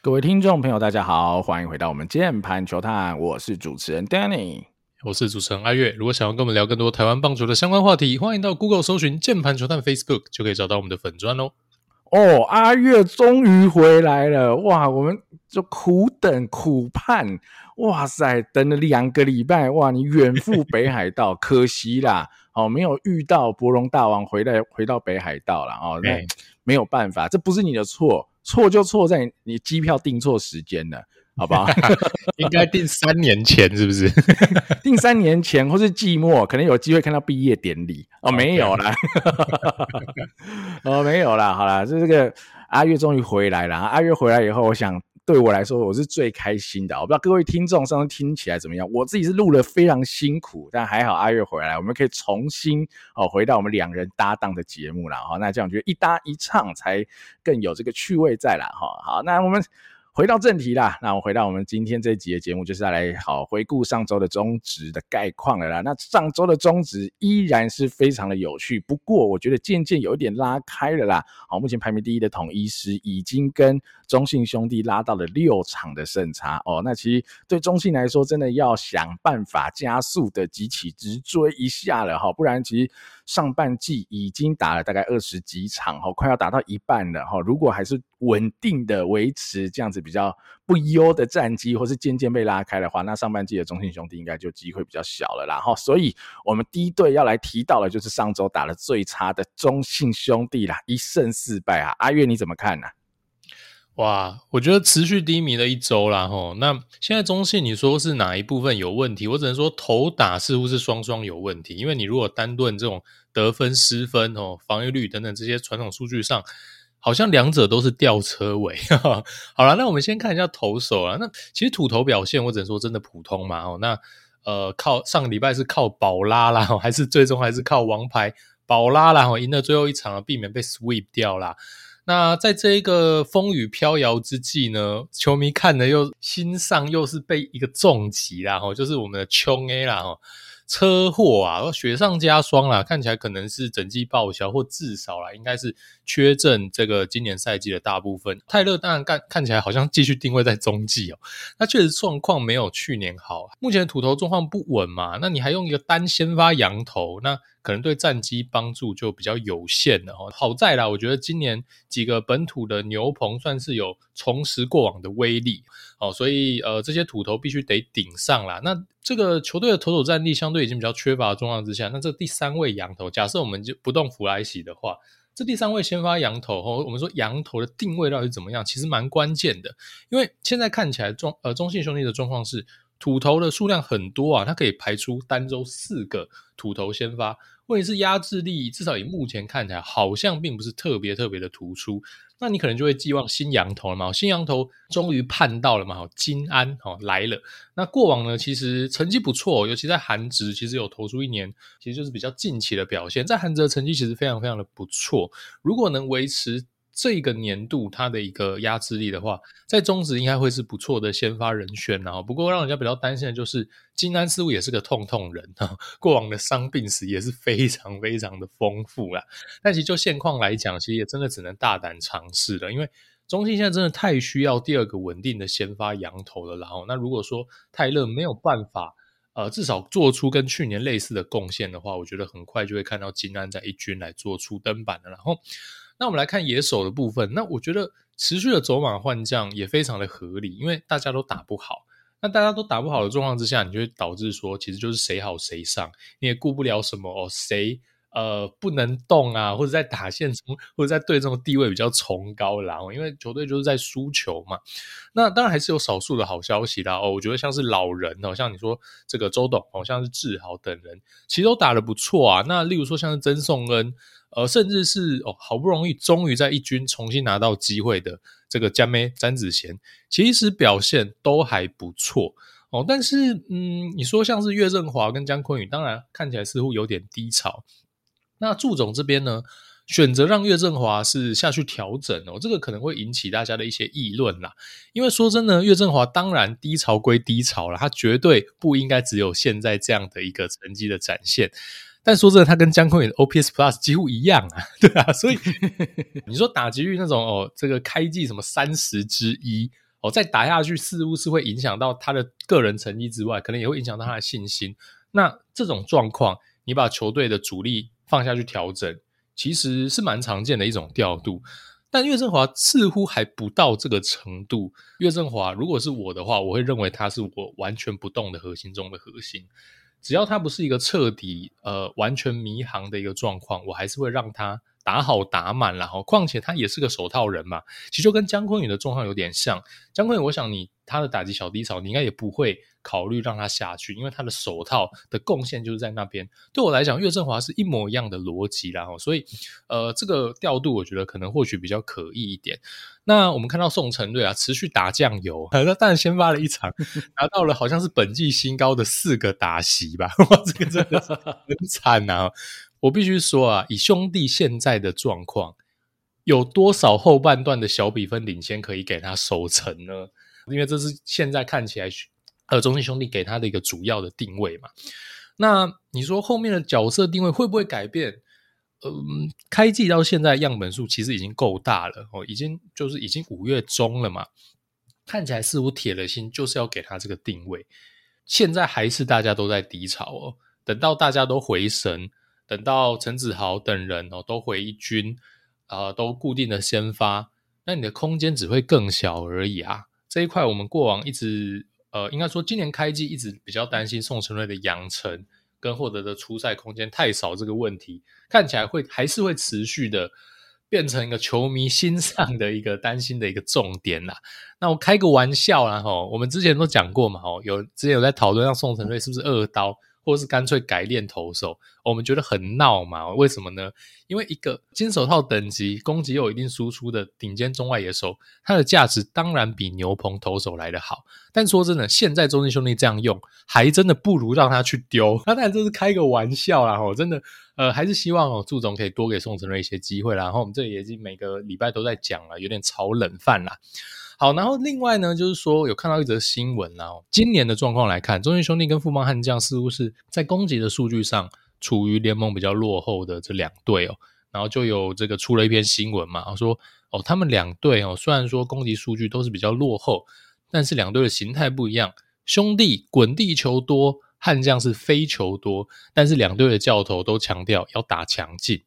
各位听众朋友，大家好，欢迎回到我们键盘球探，我是主持人 Danny，我是主持人阿月。如果想要跟我们聊更多台湾棒球的相关话题，欢迎到 Google 搜寻键盘球探 Facebook，就可以找到我们的粉专哦。哦，阿月终于回来了，哇，我们就苦等苦盼，哇塞，等了两个礼拜，哇，你远赴北海道，可惜啦，哦，没有遇到博龙大王回来，回到北海道了，哦，那没有办法，这不是你的错。错就错在你机票订错时间了，好不好？应该订三年前是不是？订三年前或是季末，可能有机会看到毕业典礼哦。没有啦，哦，没有啦。好啦，就这个阿月终于回来了。阿月回来以后，我想。对我来说，我是最开心的。我不知道各位听众上次听起来怎么样？我自己是录了非常辛苦，但还好阿月回来，我们可以重新哦回到我们两人搭档的节目了。哈，那这样觉得一搭一唱才更有这个趣味在了。哈，好，那我们。回到正题啦，那我回到我们今天这一集的节目，就是要来好回顾上周的中值的概况了啦。那上周的中值依然是非常的有趣，不过我觉得渐渐有一点拉开了啦。好，目前排名第一的统一狮已经跟中信兄弟拉到了六场的胜差哦。那其实对中信来说，真的要想办法加速的急起直追一下了哈，不然其实。上半季已经打了大概二十几场，快要打到一半了哈。如果还是稳定的维持这样子比较不优的战绩，或是渐渐被拉开的话，那上半季的中信兄弟应该就机会比较小了啦哈。所以，我们第一队要来提到的，就是上周打得最差的中信兄弟啦，一胜四败啊。阿月你怎么看呢？哇，我觉得持续低迷了一周啦，吼。那现在中信，你说是哪一部分有问题？我只能说投打似乎是双双有问题。因为你如果单论这种得分、失分、哦防御率等等这些传统数据上，好像两者都是吊车尾。好了，那我们先看一下投手啊。那其实土投表现，我只能说真的普通嘛。哦，那呃，靠上个礼拜是靠宝拉啦，还是最终还是靠王牌宝拉啦？赢了最后一场，避免被 sweep 掉啦。那在这一个风雨飘摇之际呢，球迷看了又心上又是被一个重击啦，吼，就是我们的琼 A 啦，吼。车祸啊，雪上加霜啦，看起来可能是整季报销，或至少啦，应该是缺阵这个今年赛季的大部分。泰勒当然看看起来好像继续定位在中继哦，那确实状况没有去年好。目前土头状况不稳嘛，那你还用一个单先发羊头，那可能对战机帮助就比较有限了哦。好在啦，我觉得今年几个本土的牛棚算是有重拾过往的威力哦，所以呃这些土头必须得顶上啦。那这个球队的投手战力相对已经比较缺乏的状况之下，那这第三位羊头，假设我们就不动弗莱西的话，这第三位先发洋投，我们说羊头的定位到底怎么样，其实蛮关键的，因为现在看起来中呃中信兄弟的状况是土头的数量很多啊，它可以排出单周四个土头先发。问题是压制力，至少以目前看起来，好像并不是特别特别的突出。那你可能就会寄望新羊头了嘛？新羊头终于盼到了嘛？好，金安好来了。那过往呢，其实成绩不错，尤其在韩职，其实有投出一年，其实就是比较近期的表现。在韩职的成绩其实非常非常的不错。如果能维持。这个年度他的一个压制力的话，在中职应该会是不错的先发人选，然后不过让人家比较担心的就是金安似乎也是个痛痛人哈，过往的伤病史也是非常非常的丰富啦。但其实就现况来讲，其实也真的只能大胆尝试了，因为中信现在真的太需要第二个稳定的先发羊头了。然后那如果说泰勒没有办法，呃，至少做出跟去年类似的贡献的话，我觉得很快就会看到金安在一军来做出登板的，然后。那我们来看野手的部分，那我觉得持续的走马换将也非常的合理，因为大家都打不好，那大家都打不好的状况之下，你就会导致说，其实就是谁好谁上，你也顾不了什么哦，谁呃不能动啊，或者在打线中，或者在队中的地位比较崇高啦，因为球队就是在输球嘛。那当然还是有少数的好消息啦哦，我觉得像是老人哦，像你说这个周董哦，像是志豪等人，其实都打得不错啊。那例如说像是曾颂恩。呃，甚至是哦，好不容易终于在一军重新拿到机会的这个江咩詹子贤，其实表现都还不错哦。但是，嗯，你说像是岳振华跟江坤宇，当然看起来似乎有点低潮。那祝总这边呢，选择让岳振华是下去调整哦，这个可能会引起大家的一些议论啦。因为说真的，岳振华当然低潮归低潮了，他绝对不应该只有现在这样的一个成绩的展现。但说真的，他跟江坤宇的 OPS Plus 几乎一样啊，对啊，所以 你说打击率那种哦，这个开季什么三十之一哦，再打下去似乎是会影响到他的个人成绩之外，可能也会影响到他的信心。那这种状况，你把球队的主力放下去调整，其实是蛮常见的一种调度。但岳振华似乎还不到这个程度。岳振华如果是我的话，我会认为他是我完全不动的核心中的核心。只要它不是一个彻底呃完全迷航的一个状况，我还是会让他。打好打满，然后况且他也是个手套人嘛，其实就跟姜昆宇的状况有点像。姜昆宇，我想你他的打击小低潮，你应该也不会考虑让他下去，因为他的手套的贡献就是在那边。对我来讲，岳振华是一模一样的逻辑啦，所以呃，这个调度我觉得可能或许比较可疑一点。那我们看到宋承瑞啊，持续打酱油，那当然先发了一场，拿到了好像是本季新高的四个打席吧，哇，这个真的是很惨啊。我必须说啊，以兄弟现在的状况，有多少后半段的小比分领先可以给他守成呢？因为这是现在看起来，呃，中信兄弟给他的一个主要的定位嘛。那你说后面的角色定位会不会改变？嗯，开季到现在样本数其实已经够大了哦，已经就是已经五月中了嘛，看起来似乎铁了心就是要给他这个定位。现在还是大家都在低潮哦，等到大家都回神。等到陈子豪等人哦都回一军，呃，都固定的先发，那你的空间只会更小而已啊。这一块我们过往一直，呃，应该说今年开季一直比较担心宋承瑞的养成跟获得的出赛空间太少这个问题，看起来会还是会持续的变成一个球迷心上的一个担心的一个重点啦。那我开个玩笑啦，吼，我们之前都讲过嘛，吼，有之前有在讨论，让宋承瑞是不是二刀。或是干脆改练投手，我们觉得很闹嘛？为什么呢？因为一个金手套等级、攻击又有一定输出的顶尖中外野手，它的价值当然比牛棚投手来得好。但说真的，现在中信兄弟这样用，还真的不如让他去丢。那当然这是开个玩笑啦，吼，真的，呃，还是希望，祝总可以多给宋晟睿一些机会啦。然后我们这里也是每个礼拜都在讲了，有点炒冷饭啦。好，然后另外呢，就是说有看到一则新闻啦，今年的状况来看，中信兄弟跟富邦悍将似乎是在攻击的数据上处于联盟比较落后的这两队哦。然后就有这个出了一篇新闻嘛，说哦，他们两队哦，虽然说攻击数据都是比较落后，但是两队的形态不一样。兄弟滚地球多，悍将是飞球多，但是两队的教头都强调要打强劲。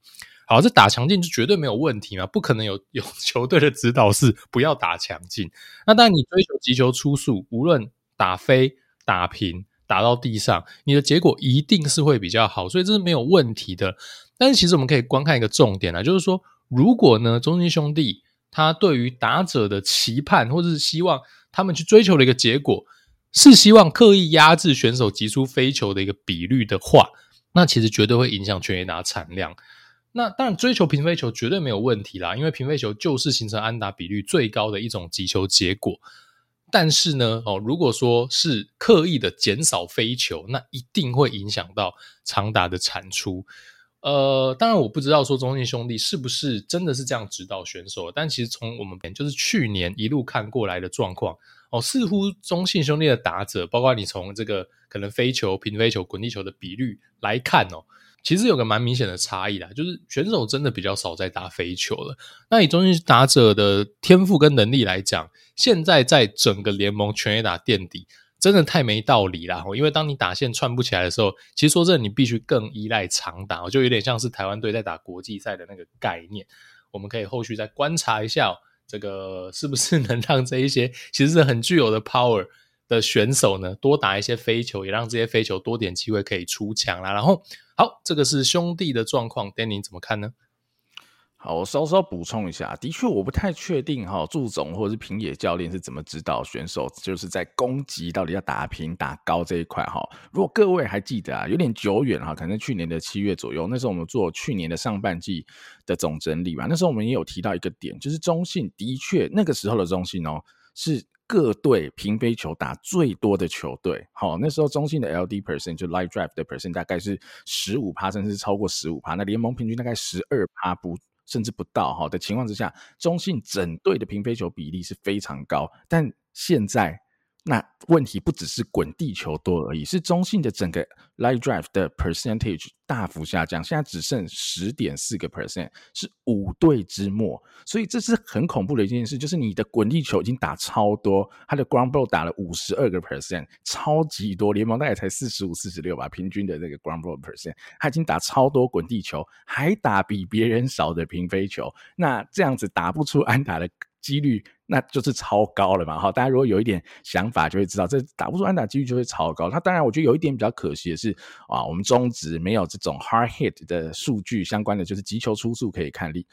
好，这打强劲就绝对没有问题嘛？不可能有 有球队的指导是不要打强劲。那当然，你追求击球出速，无论打飞、打平、打到地上，你的结果一定是会比较好，所以这是没有问题的。但是，其实我们可以观看一个重点啊，就是说，如果呢，中心兄弟他对于打者的期盼，或者是希望他们去追求的一个结果，是希望刻意压制选手击出飞球的一个比率的话，那其实绝对会影响全垒打产量。那当然，追求平飞球绝对没有问题啦，因为平飞球就是形成安打比率最高的一种击球结果。但是呢，哦，如果说是刻意的减少飞球，那一定会影响到长打的产出。呃，当然我不知道说中信兄弟是不是真的是这样指导选手，但其实从我们就是去年一路看过来的状况，哦，似乎中信兄弟的打者，包括你从这个可能飞球、平飞球、滚地球的比率来看哦。其实有个蛮明显的差异啦，就是选手真的比较少在打飞球了。那以中信打者的天赋跟能力来讲，现在在整个联盟全垒打垫底，真的太没道理啦。因为当你打线串不起来的时候，其实说真的，你必须更依赖长打，就有点像是台湾队在打国际赛的那个概念。我们可以后续再观察一下，这个是不是能让这一些其实是很具有的 power 的选手呢，多打一些飞球，也让这些飞球多点机会可以出墙啦。然后。好，这个是兄弟的状况，Danny 怎么看呢？好，我稍稍补充一下，的确我不太确定哈，祝总或者是平野教练是怎么指导选手，就是在攻击到底要打平打高这一块哈。如果各位还记得啊，有点久远哈，可能去年的七月左右，那时候我们做去年的上半季的总整理吧，那时候我们也有提到一个点，就是中信的确那个时候的中信哦是。各队平飞球打最多的球队，好，那时候中信的 LD percent 就 line drive 的 percent 大概是十五趴，甚至超过十五趴。那联盟平均大概十二趴不，甚至不到哈的情况之下，中信整队的平飞球比例是非常高。但现在那问题不只是滚地球多而已，是中信的整个 line drive 的 percentage 大幅下降，现在只剩十点四个 percent，是五队之末，所以这是很恐怖的一件事，就是你的滚地球已经打超多，他的 ground ball 打了五十二个 percent，超级多，联盟大概才四十五、四十六吧，平均的那个 ground ball percent，他已经打超多滚地球，还打比别人少的平飞球，那这样子打不出安打的几率。那就是超高了嘛，哈！大家如果有一点想法，就会知道这打不出安打几率就会超高。那当然，我觉得有一点比较可惜的是啊，我们中职没有这种 hard hit 的数据相关的，就是击球出速可以看力，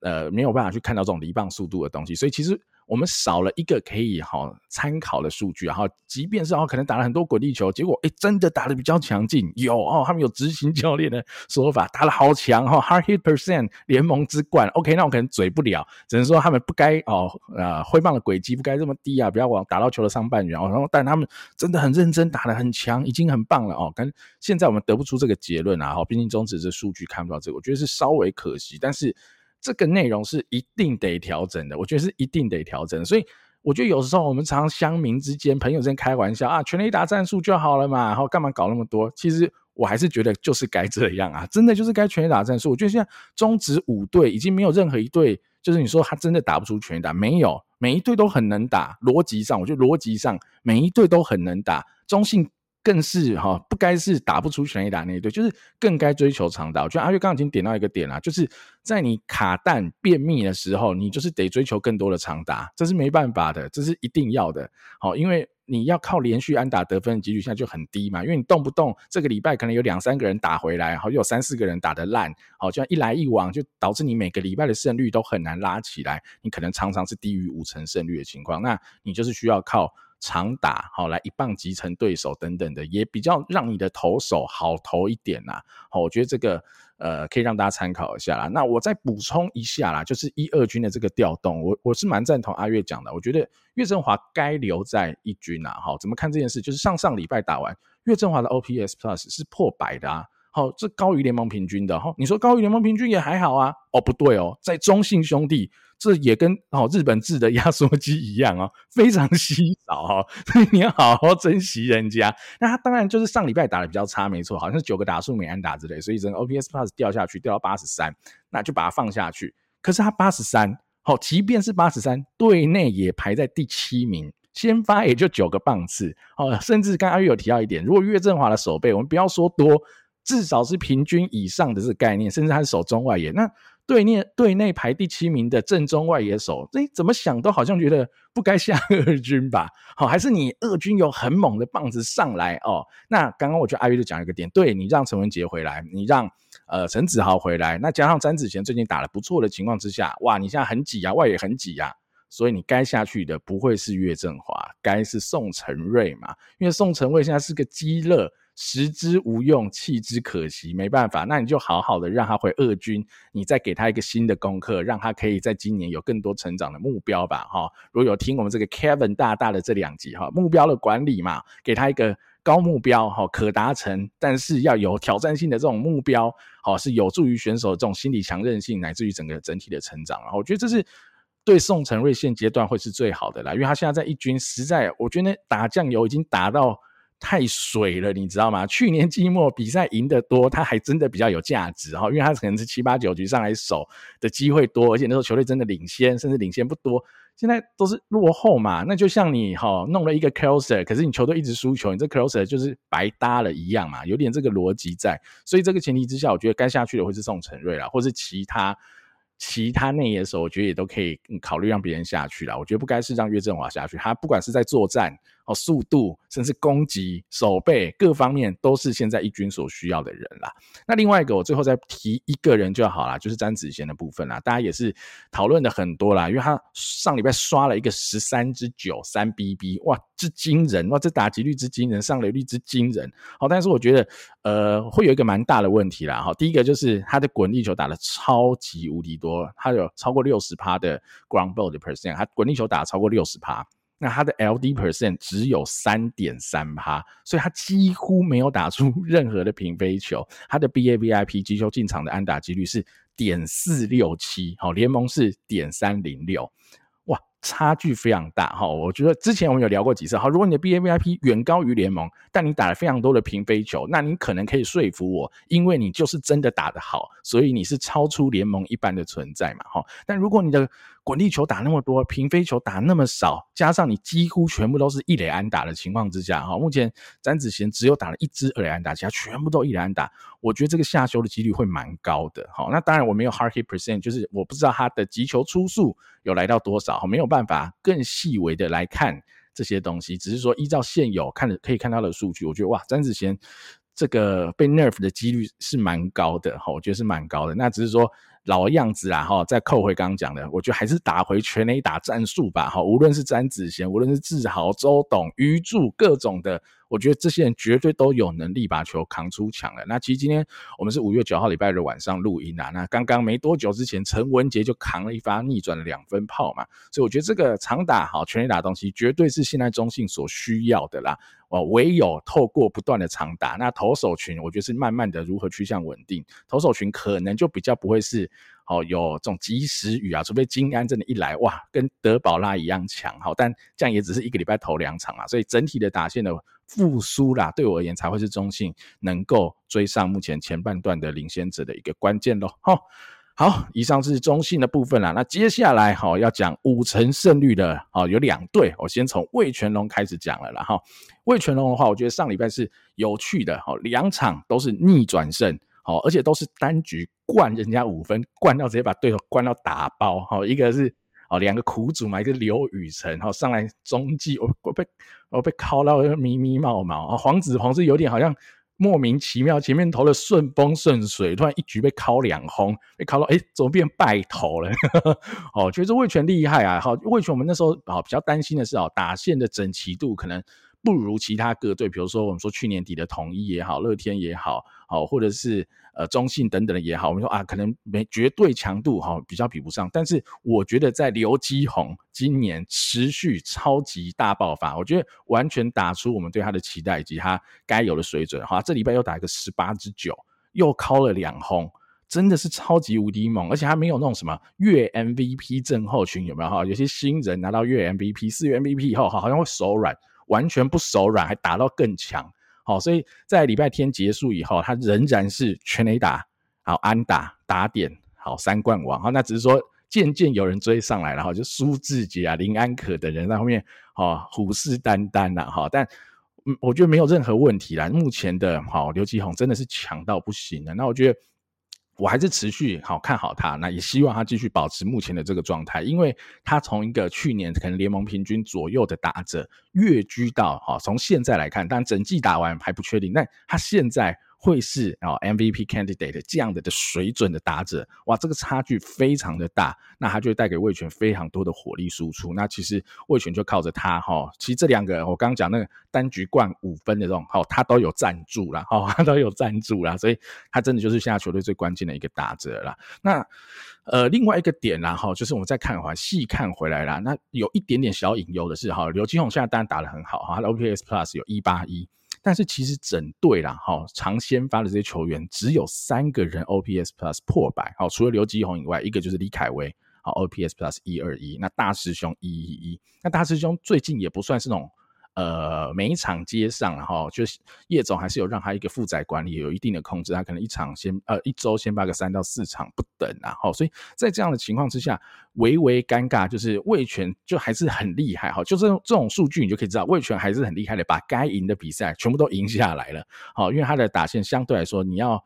呃，没有办法去看到这种离棒速度的东西，所以其实。我们少了一个可以哈参考的数据，然后即便是哦可能打了很多滚地球，结果诶真的打得比较强劲，有哦他们有执行教练的说法，打得好强哈，hard hit percent 联盟之冠，OK 那我可能嘴不了，只能说他们不该哦呃挥棒的轨迹不该这么低啊，不要往打到球的上半圆，然后但他们真的很认真，打得很强，已经很棒了哦。跟现在我们得不出这个结论啊，哈，毕竟中职这数据看不到这个，我觉得是稍微可惜，但是。这个内容是一定得调整的，我觉得是一定得调整。所以我觉得有时候我们常常乡民之间、朋友之间开玩笑啊，全垒打战术就好了嘛，然后干嘛搞那么多？其实我还是觉得就是该这样啊，真的就是该全垒打战术。我觉得现在中职五队已经没有任何一队，就是你说他真的打不出全垒打，没有，每一队都很能打。逻辑上，我觉得逻辑上每一队都很能打。中信。更是哈，不该是打不出全垒打那一队，就是更该追求长打。我觉得阿月刚刚已经点到一个点了，就是在你卡弹便秘的时候，你就是得追求更多的长打，这是没办法的，这是一定要的。好，因为你要靠连续安打得分的几率现在就很低嘛，因为你动不动这个礼拜可能有两三个人打回来，好，又有三四个人打得烂，好，这样一来一往就导致你每个礼拜的胜率都很难拉起来，你可能常常是低于五成胜率的情况，那你就是需要靠。长打好来一棒击沉对手等等的，也比较让你的投手好投一点呐。好，我觉得这个呃可以让大家参考一下啦。那我再补充一下啦，就是一二军的这个调动，我我是蛮赞同阿月讲的。我觉得岳振华该留在一军啊。好，怎么看这件事？就是上上礼拜打完，岳振华的 OPS Plus 是破百的啊。好，这高于联盟平均的哈。你说高于联盟平均也还好啊。哦，不对哦，在中信兄弟。这也跟哦日本制的压缩机一样哦，非常稀少哦，所以你要好好珍惜人家。那他当然就是上礼拜打的比较差，没错，好像是九个打数没安打之类，所以整个 OPS Plus 掉下去，掉到八十三，那就把它放下去。可是他八十三，好，即便是八十三，队内也排在第七名，先发也就九个棒次哦，甚至刚刚阿跃有提到一点，如果岳振华的守备，我们不要说多，至少是平均以上的这个概念，甚至他是守中外野那。队内队内排第七名的正中外野手，这怎么想都好像觉得不该下二军吧？好，还是你二军有很猛的棒子上来哦？那刚刚我觉得阿玉就讲一个点，对，你让陈文杰回来，你让呃陈子豪回来，那加上詹子贤最近打得不错的情况之下，哇，你现在很挤啊，外野很挤啊，所以你该下去的不会是岳振华，该是宋晟睿嘛？因为宋晟睿现在是个鸡肋。食之无用，弃之可惜，没办法，那你就好好的让他回二军，你再给他一个新的功课，让他可以在今年有更多成长的目标吧，哈。如果有听我们这个 Kevin 大大的这两集哈，目标的管理嘛，给他一个高目标哈，可达成，但是要有挑战性的这种目标，好，是有助于选手这种心理强韧性，乃至于整个整体的成长。然后我觉得这是对宋晟睿现阶段会是最好的啦，因为他现在在一军实在，我觉得打酱油已经打到。太水了，你知道吗？去年季末比赛赢得多，他还真的比较有价值哈，因为他可能是七八九局上来守的机会多，而且那时候球队真的领先，甚至领先不多。现在都是落后嘛，那就像你哈弄了一个 closer，可是你球队一直输球，你这 closer 就是白搭了一样嘛，有点这个逻辑在。所以这个前提之下，我觉得该下去的会是宋晨瑞啦，或是其他。其他内野手，我觉得也都可以考虑让别人下去了。我觉得不该是让岳振华下去，他不管是在作战哦、速度，甚至攻击、守备各方面，都是现在一军所需要的人啦。那另外一个，我最后再提一个人就好啦，就是詹子贤的部分啦。大家也是讨论的很多啦，因为他上礼拜刷了一个十三支九三 BB，哇，之惊人哇，这打击率之惊人，上垒率之惊人。好，但是我觉得呃，会有一个蛮大的问题啦。哈，第一个就是他的滚地球打得超级无敌多。他有超过六十趴的 ground ball 的 percent，他滚地球打超过六十趴，那他的 LD percent 只有三点三趴，所以他几乎没有打出 任何的平飞球。他的 BAVIP 击球进场的安打几率是点四六七，好，联盟是点三零六，哇，差距非常大哈。我觉得之前我们有聊过几次哈，如果你的 B A V I P 远高于联盟，但你打了非常多的平飞球，那你可能可以说服我，因为你就是真的打得好，所以你是超出联盟一般的存在嘛哈。但如果你的滚地球打那么多，平飞球打那么少，加上你几乎全部都是一垒安打的情况之下，哈，目前詹子贤只有打了一支二垒安打，其他全部都一垒安打，我觉得这个下修的几率会蛮高的，哈。那当然我没有 hard hit percent，就是我不知道他的击球出速有来到多少，没有办法更细微的来看这些东西，只是说依照现有看的可以看到的数据，我觉得哇，詹子贤这个被 nerf 的几率是蛮高的，哈，我觉得是蛮高的。那只是说。老样子啦，哈，再扣回刚刚讲的，我觉得还是打回全垒打战术吧，哈，无论是詹子贤，无论是志豪、周董、余柱各种的。我觉得这些人绝对都有能力把球扛出墙了。那其实今天我们是五月九号礼拜日晚上录音啊，那刚刚没多久之前，陈文杰就扛了一发逆转的两分炮嘛，所以我觉得这个长打好全力打东西，绝对是现在中信所需要的啦。哦，唯有透过不断的长打，那投手群我觉得是慢慢的如何趋向稳定，投手群可能就比较不会是哦有这种及时雨啊，除非金安真的一来哇，跟德保拉一样强，好，但这样也只是一个礼拜投两场啊，所以整体的打线的。复苏啦，对我而言才会是中信能够追上目前前半段的领先者的一个关键咯。好，好，以上是中信的部分啦。那接下来哈要讲五成胜率的哦，有两队，我先从魏全龙开始讲了啦。哈，魏全龙的话，我觉得上礼拜是有趣的，哈，两场都是逆转胜，好，而且都是单局灌人家五分，灌到直接把对手灌到打包，哈，一个是。哦，两个苦主嘛，一个刘雨辰，然后上来中继，我我被我被敲到咪咪冒冒啊！黄子鹏是有点好像莫名其妙，前面投的顺风顺水，突然一局被敲两轰，被敲到哎，怎么变败投了？哦，觉得味全厉害啊！好，魏全我们那时候啊比较担心的是哦，打线的整齐度可能不如其他各队，比如说我们说去年底的统一也好，乐天也好，好或者是。呃，中信等等的也好，我们说啊，可能没绝对强度哈，比较比不上。但是我觉得在刘基宏今年持续超级大爆发，我觉得完全打出我们对他的期待以及他该有的水准。哈，这礼拜又打一个十八之九，又敲了两轰，真的是超级无敌猛。而且还没有那种什么月 MVP 症候群有没有哈？有些新人拿到月 MVP、四月 MVP 以后，好像会手软，完全不手软，还打到更强。好，所以在礼拜天结束以后，他仍然是全垒打，好安打打点，好三冠王。好，那只是说渐渐有人追上来了，哈，就苏志杰啊、林安可等人在后面，哈，虎视眈眈了，哈。但嗯，我觉得没有任何问题啦。目前的好刘继宏真的是强到不行了。那我觉得。我还是持续好看好他，那也希望他继续保持目前的这个状态，因为他从一个去年可能联盟平均左右的打者，跃居到哈，从现在来看，当然整季打完还不确定，但他现在。会是啊 MVP candidate 这样的的水准的打者，哇，这个差距非常的大，那他就会带给味全非常多的火力输出。那其实味全就靠着他哈，其实这两个我刚刚讲那个单局灌五分的这种，哈，他都有赞助啦，哈，他都有赞助啦，所以他真的就是现在球队最关键的一个打者啦。那呃，另外一个点啦，哈，就是我们再看的话，细看回来啦，那有一点点小隐忧的是哈，刘金宏现在当然打得很好哈，他的 OPS Plus 有一八一。但是其实整队啦，哈，常先发的这些球员只有三个人 OPS Plus 破百，好，除了刘基宏以外，一个就是李凯威，好，OPS Plus 一二一，那大师兄一一一，那大师兄最近也不算是那种。呃，每一场接上，然后就是叶总还是有让他一个负载管理有一定的控制，他可能一场先呃一周先发个三到四场不等，然后所以在这样的情况之下，微微尴尬，就是味全就还是很厉害哈，就这种这种数据你就可以知道味全还是很厉害的，把该赢的比赛全部都赢下来了，好，因为他的打线相对来说你要。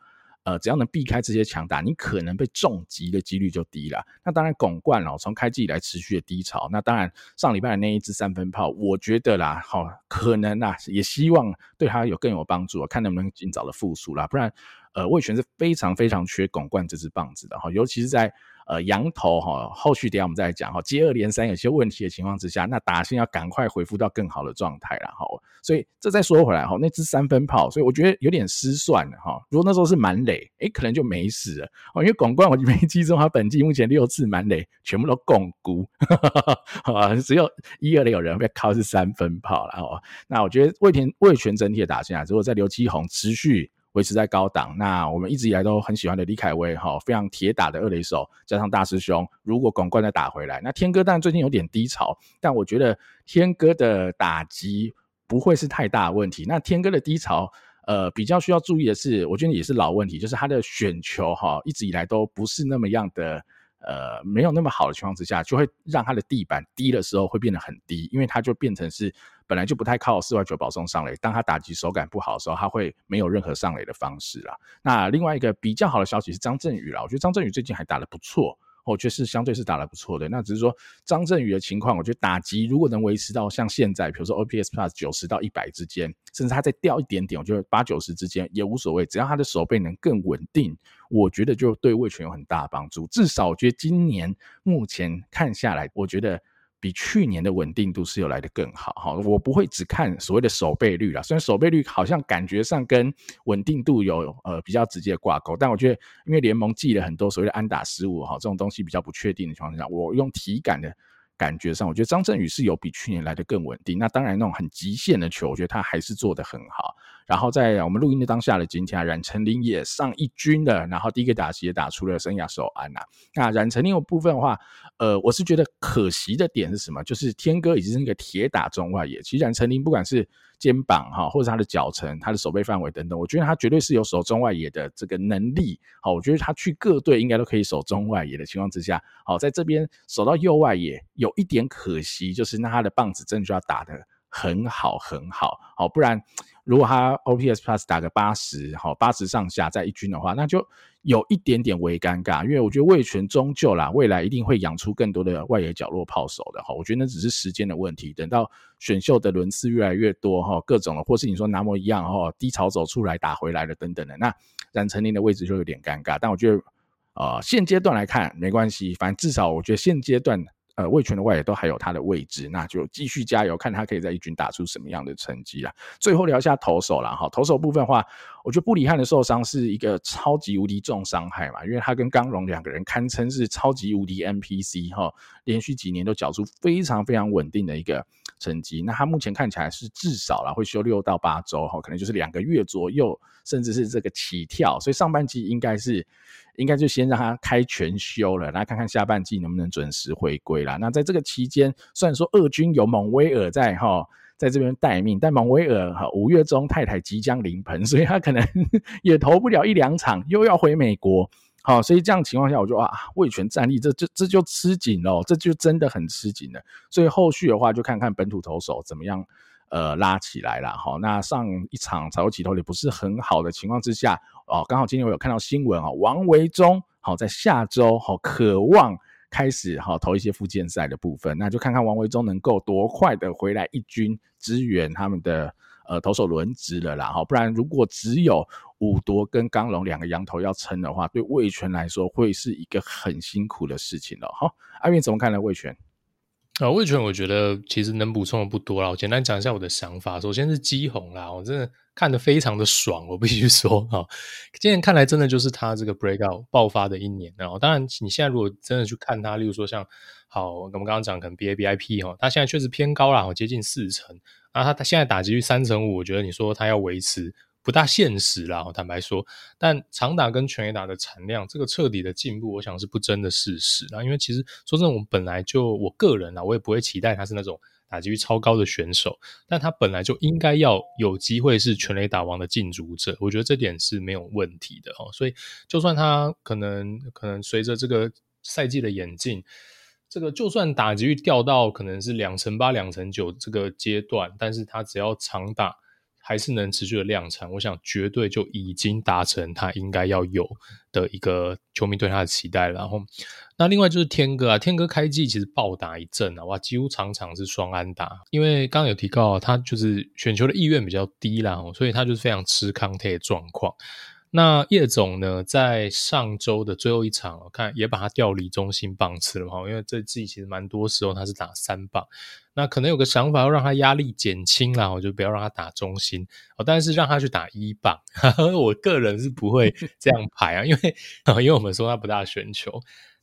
呃，只要能避开这些强打，你可能被重击的几率就低了。那当然，巩冠哦，从开季以来持续的低潮。那当然，上礼拜的那一支三分炮，我觉得啦，好，可能啦，也希望对他有更有帮助，看能不能尽早的复苏啦。不然，呃，味全是非常非常缺巩冠这支棒子的哈，尤其是在。呃，羊头哈，后续等下我们再来讲哈。接二连三有些问题的情况之下，那打线要赶快恢复到更好的状态了哈。所以这再说回来哈，那支三分炮，所以我觉得有点失算了哈。如果那时候是满垒，诶、可能就没事了哦。因为广冠我没记中，他本季目前六次满垒全部都摃龟，啊，只有一二垒有人被靠是三分炮了哦。那我觉得味全味全整体的打线啊，如果在刘基宏持续。维持在高档。那我们一直以来都很喜欢的李凯威哈，非常铁打的二垒手，加上大师兄，如果广冠再打回来，那天哥当然最近有点低潮，但我觉得天哥的打击不会是太大的问题。那天哥的低潮，呃，比较需要注意的是，我觉得也是老问题，就是他的选球哈，一直以来都不是那么样的。呃，没有那么好的情况之下，就会让他的地板低的时候会变得很低，因为他就变成是本来就不太靠四外球保送上垒，当他打击手感不好的时候，他会没有任何上垒的方式啦。那另外一个比较好的消息是张振宇啦，我觉得张振宇最近还打得不错。我觉得是相对是打得不错的，那只是说张振宇的情况，我觉得打击如果能维持到像现在，比如说 OPS Plus 九十到一百之间，甚至他再掉一点点，我觉得八九十之间也无所谓，只要他的手背能更稳定，我觉得就对味全有很大的帮助。至少我觉得今年目前看下来，我觉得。比去年的稳定度是有来的更好哈，我不会只看所谓的守备率啦，虽然守备率好像感觉上跟稳定度有呃比较直接的挂钩，但我觉得因为联盟记了很多所谓的安打失误哈，这种东西比较不确定的情况下，我用体感的。感觉上，我觉得张振宇是有比去年来的更稳定。那当然，那种很极限的球，我觉得他还是做得很好。然后在我们录音的当下的今天，冉成林也上一军了，然后第一个打击也打出了生涯首安呐。那冉成林的部分的话，呃，我是觉得可惜的点是什么？就是天哥已经是那个铁打中外野，其实冉成林不管是肩膀哈，或者他的脚程、他的守备范围等等，我觉得他绝对是有守中外野的这个能力。好，我觉得他去各队应该都可以守中外野的情况之下，好，在这边守到右外野有一点可惜，就是那他的棒子真的就要打的很好很好，好，不然。如果他 OPS Plus 打个八十，好八十上下在一军的话，那就有一点点微尴尬，因为我觉得味全终究啦，未来一定会养出更多的外野角落炮手的哈。我觉得那只是时间的问题，等到选秀的轮次越来越多哈，各种的，或是你说拿模一样哈，低潮走出来打回来了等等的，那冉成林的位置就有点尴尬。但我觉得，呃，现阶段来看没关系，反正至少我觉得现阶段。呃，魏权的外野都还有他的位置，那就继续加油，看他可以在一军打出什么样的成绩啊。最后聊一下投手了，哈，投手部分的话，我觉得布里汉的受伤是一个超级无敌重伤害嘛，因为他跟刚龙两个人堪称是超级无敌 NPC 哈，连续几年都缴出非常非常稳定的一个成绩。那他目前看起来是至少啦会休六到八周哈，可能就是两个月左右，甚至是这个起跳，所以上半季应该是。应该就先让他开全休了，来看看下半季能不能准时回归啦。那在这个期间，虽然说二军有蒙威尔在哈，在这边待命，但蒙威尔哈五月中太太即将临盆，所以他可能 也投不了一两场，又要回美国。好，所以这样情况下，我就啊，味全战力这这这就吃紧喽，这就真的很吃紧了。所以后续的话，就看看本土投手怎么样。呃，拉起来了哈。那上一场才会起头也不是很好的情况之下哦，刚好今天我有看到新闻啊，王维中好在下周好渴望开始哦投一些复健赛的部分，那就看看王维忠能够多快的回来一军支援他们的呃投手轮值了啦哈，不然如果只有五夺跟刚龙两个羊头要撑的话，对味全来说会是一个很辛苦的事情了哈。阿运怎么看呢？味全？啊，味全我觉得其实能补充的不多啦。我简单讲一下我的想法。首先是基鸿啦，我真的看得非常的爽，我必须说哈。今年看来真的就是他这个 breakout 爆发的一年。然后当然你现在如果真的去看他，例如说像好我们刚刚讲可能 BABIP 哈，他现在确实偏高啦，接近四成。然后他他现在打击率三成五，我觉得你说他要维持。不大现实啦，坦白说，但长打跟全垒打的产量，这个彻底的进步，我想是不争的事实啦。因为其实说真的，我本来就我个人啊，我也不会期待他是那种打击率超高的选手，但他本来就应该要有机会是全垒打王的竞逐者，我觉得这点是没有问题的哦。所以，就算他可能可能随着这个赛季的演进，这个就算打击率掉到可能是两成八、两成九这个阶段，但是他只要长打。还是能持续的量产，我想绝对就已经达成他应该要有的一个球迷对他的期待。然后，那另外就是天哥啊，天哥开季其实暴打一阵啊，哇，几乎场场是双安打。因为刚刚有提到，他就是选球的意愿比较低啦，所以他就是非常吃康泰的状况。那叶总呢，在上周的最后一场，我看也把他调离中心棒次了哈，因为这季其实蛮多时候他是打三棒，那可能有个想法要让他压力减轻啦，我就不要让他打中心哦，但是让他去打一棒，我个人是不会 这样排啊，因为因为我们说他不大选球，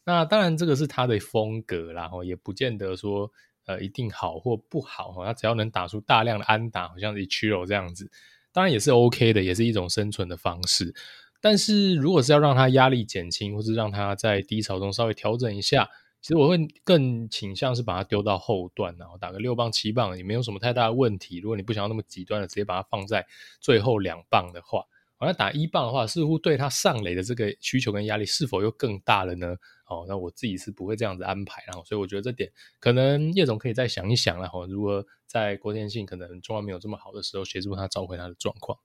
那当然这个是他的风格啦，也不见得说呃一定好或不好，他只要能打出大量的安打，好像是 Ichiro 这样子。当然也是 OK 的，也是一种生存的方式。但是如果是要让他压力减轻，或是让他在低潮中稍微调整一下，其实我会更倾向是把它丢到后段，然后打个六磅七磅也没有什么太大的问题。如果你不想要那么极端的直接把它放在最后两磅的话，好像打一磅的话，似乎对他上垒的这个需求跟压力是否又更大了呢？哦，那我自己是不会这样子安排，然后所以我觉得这点可能叶总可以再想一想，然后如何在郭天信可能状况没有这么好的时候，协助他找回他的状况。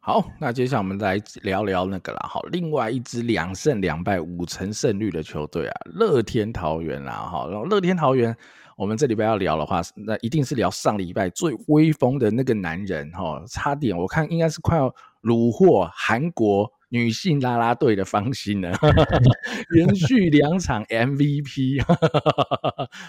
好，那接下来我们来聊聊那个啦。好，另外一支两胜两败五成胜率的球队啊，乐天桃园啦。好，然后乐天桃园，我们这礼拜要聊的话，那一定是聊上礼拜最威风的那个男人哈，差点我看应该是快要虏获韩国。女性拉拉队的芳心呢，连续两场 MVP，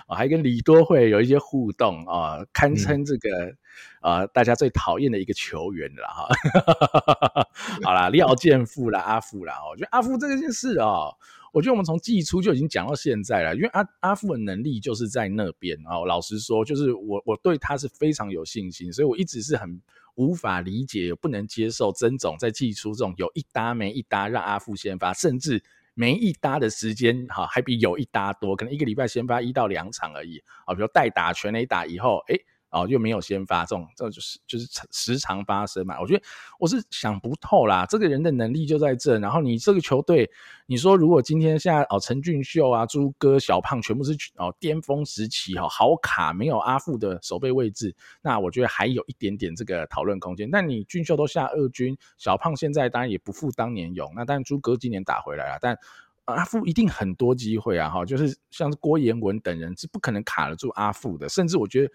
还跟李多慧有一些互动啊，堪称这个、嗯呃、大家最讨厌的一个球员了哈。好啦，廖健富啦，阿富啦，我觉得阿富这件事哦，我觉得我们从季初就已经讲到现在了，因为阿阿富的能力就是在那边啊。老实说，就是我我对他是非常有信心，所以我一直是很。无法理解，不能接受曾总在祭出这种有一搭没一搭让阿富先发，甚至没一搭的时间哈，还比有一搭多，可能一个礼拜先发一到两场而已啊。比如代打全垒打以后，诶哦，又没有先发，这种这就是就是时常发生嘛。我觉得我是想不透啦，这个人的能力就在这。然后你这个球队，你说如果今天现在哦，陈俊秀啊、朱哥、小胖全部是哦巅峰时期哈，好卡没有阿富的守备位置，那我觉得还有一点点这个讨论空间。但你俊秀都下二军，小胖现在当然也不复当年勇，那但朱哥今年打回来了，但阿富一定很多机会啊哈，就是像是郭彦文等人是不可能卡得住阿富的，甚至我觉得。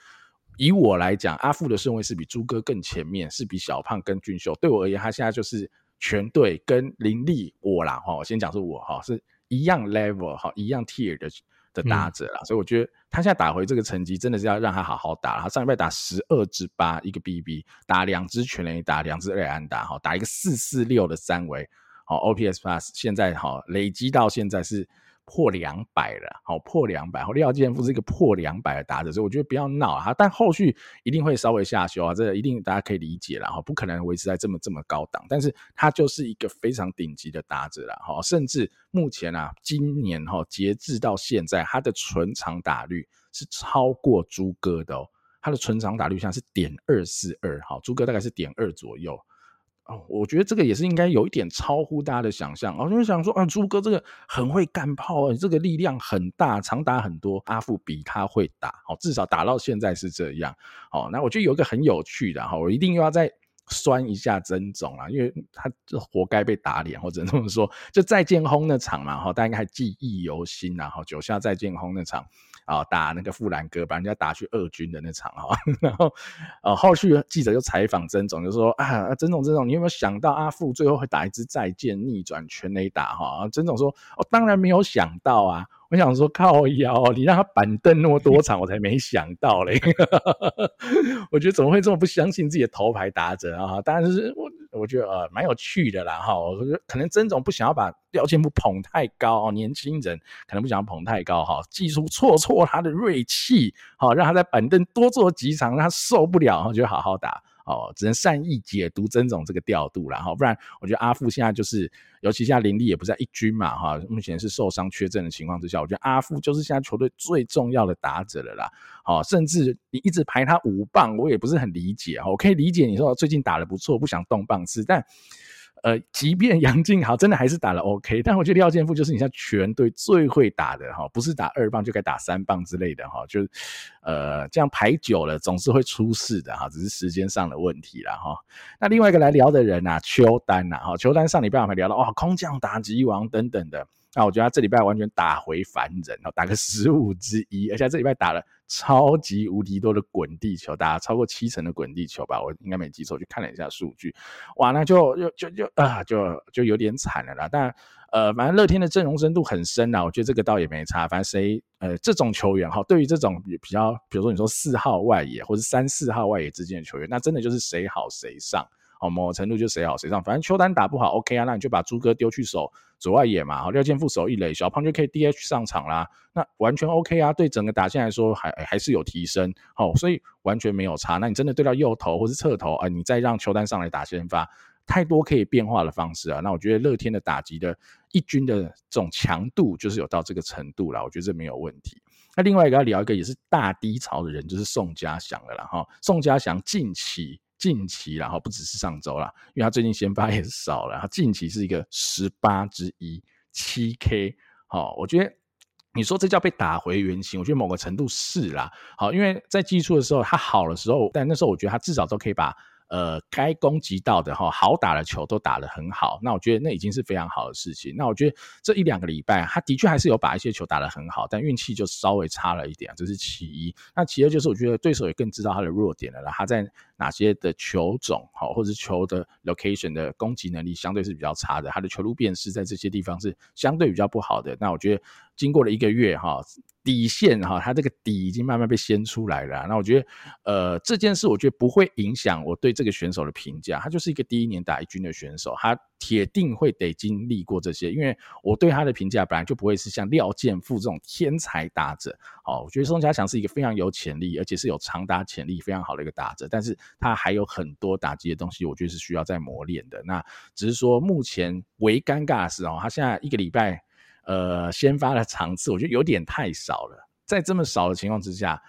以我来讲，阿富的顺位是比朱哥更前面，是比小胖跟俊秀。对我而言，他现在就是全队跟林立我啦哈，我先讲是我哈，是一样 level 哈，一样 tier 的的打者啦。嗯、所以我觉得他现在打回这个成绩，真的是要让他好好打。他上一拜打十二支八，一个 BB，打两支全垒打，两支二安打哈，打一个四四六的三围，好 OPS Plus 现在哈累积到现在是。破两百了，好破两百，好廖健富是一个破两百的打者，所以我觉得不要闹啊，但后续一定会稍微下修啊，这个一定大家可以理解了哈，不可能维持在这么这么高档，但是他就是一个非常顶级的打者了哈，甚至目前啊，今年哈截至到现在，他的纯长打率是超过朱哥的哦，他的纯长打率像是点二四二，好，朱哥大概是点二左右。我觉得这个也是应该有一点超乎大家的想象哦，因为想说啊，朱哥这个很会干炮啊，这个力量很大，长打很多，阿富比他会打，好，至少打到现在是这样。好，那我觉得有一个很有趣的哈，我一定又要再酸一下曾总啊，因为他这活该被打脸，或者这么说，就再见轰那场嘛，哈，大家应该还记忆犹新呐，哈，九下再见轰那场。啊，打那个富兰哥，把人家打去二军的那场哈，然后呃，后续记者就采访曾总，就说啊，曾总，曾总，你有没有想到阿富最后会打一支再见逆转全垒打哈？曾总说，哦、当然没有想到啊。我想说靠腰，你让他板凳那么多场，我才没想到嘞。我觉得怎么会这么不相信自己的头牌打者啊？当然就是我，我觉得呃蛮有趣的啦哈。我觉得可能曾总不想要把廖建富捧太高哦，年轻人可能不想要捧太高哈，技术挫挫他的锐气，好让他在板凳多坐几场，让他受不了，就好好打。哦，只能善意解读曾总这个调度了哈，不然我觉得阿富现在就是，尤其现在林立也不在一军嘛哈，目前是受伤缺阵的情况之下，我觉得阿富就是现在球队最重要的打者了啦。好，甚至你一直排他五棒，我也不是很理解哈。我可以理解你说最近打得不错，不想动棒次，但。呃，即便杨敬豪真的还是打了 OK，但我觉得廖健富就是你像全队最会打的哈，不是打二棒就该打三棒之类的哈，就呃这样排久了总是会出事的哈，只是时间上的问题了哈。那另外一个来聊的人啊，邱丹呐哈，邱丹上礼拜我们聊了哇，空降打击王等等的。那我觉得他这礼拜完全打回凡人哦，打个十五之一，而且这礼拜打了超级无敌多的滚地球，打了超过七成的滚地球吧，我应该没记错，去看了一下数据，哇，那就就就就啊，就就有点惨了啦。但呃，反正乐天的阵容深度很深啦，我觉得这个倒也没差。反正谁呃这种球员哈，对于这种比较，比如说你说四号外野或者三四号外野之间的球员，那真的就是谁好谁上。哦，某程度就谁好谁上，反正邱丹打不好，OK 啊，那你就把朱哥丢去守左外野嘛，好，廖健富守一垒，小胖就可以 DH 上场啦，那完全 OK 啊，对整个打线来说还还是有提升，好，所以完全没有差。那你真的对到右投或是侧投啊，你再让邱丹上来打先发，太多可以变化的方式啊。那我觉得乐天的打击的一军的这种强度就是有到这个程度了，我觉得这没有问题。那另外一个要聊一个也是大低潮的人，就是宋家祥了啦哈。宋家祥近期近期，然后不只是上周啦，因为他最近先发也是少了，他近期是一个十八之一七 K。好，我觉得你说这叫被打回原形，我觉得某个程度是啦。好，因为在季初的时候他好的时候，但那时候我觉得他至少都可以把。呃，该攻击到的哈，好打的球都打得很好，那我觉得那已经是非常好的事情。那我觉得这一两个礼拜，他的确还是有把一些球打得很好，但运气就稍微差了一点，这是其一。那其二就是我觉得对手也更知道他的弱点了啦，他在哪些的球种好，或者是球的 location 的攻击能力相对是比较差的，他的球路辨识在这些地方是相对比较不好的。那我觉得经过了一个月哈。底线哈，他这个底已经慢慢被掀出来了。那我觉得，呃，这件事我觉得不会影响我对这个选手的评价。他就是一个第一年打一军的选手，他铁定会得经历过这些。因为我对他的评价本来就不会是像廖健富这种天才打者。好，我觉得宋家祥是一个非常有潜力，而且是有长打潜力非常好的一个打者。但是他还有很多打击的东西，我觉得是需要再磨练的。那只是说目前唯尴尬的是哦，他现在一个礼拜。呃，先发的场次我觉得有点太少了，在这么少的情况之下，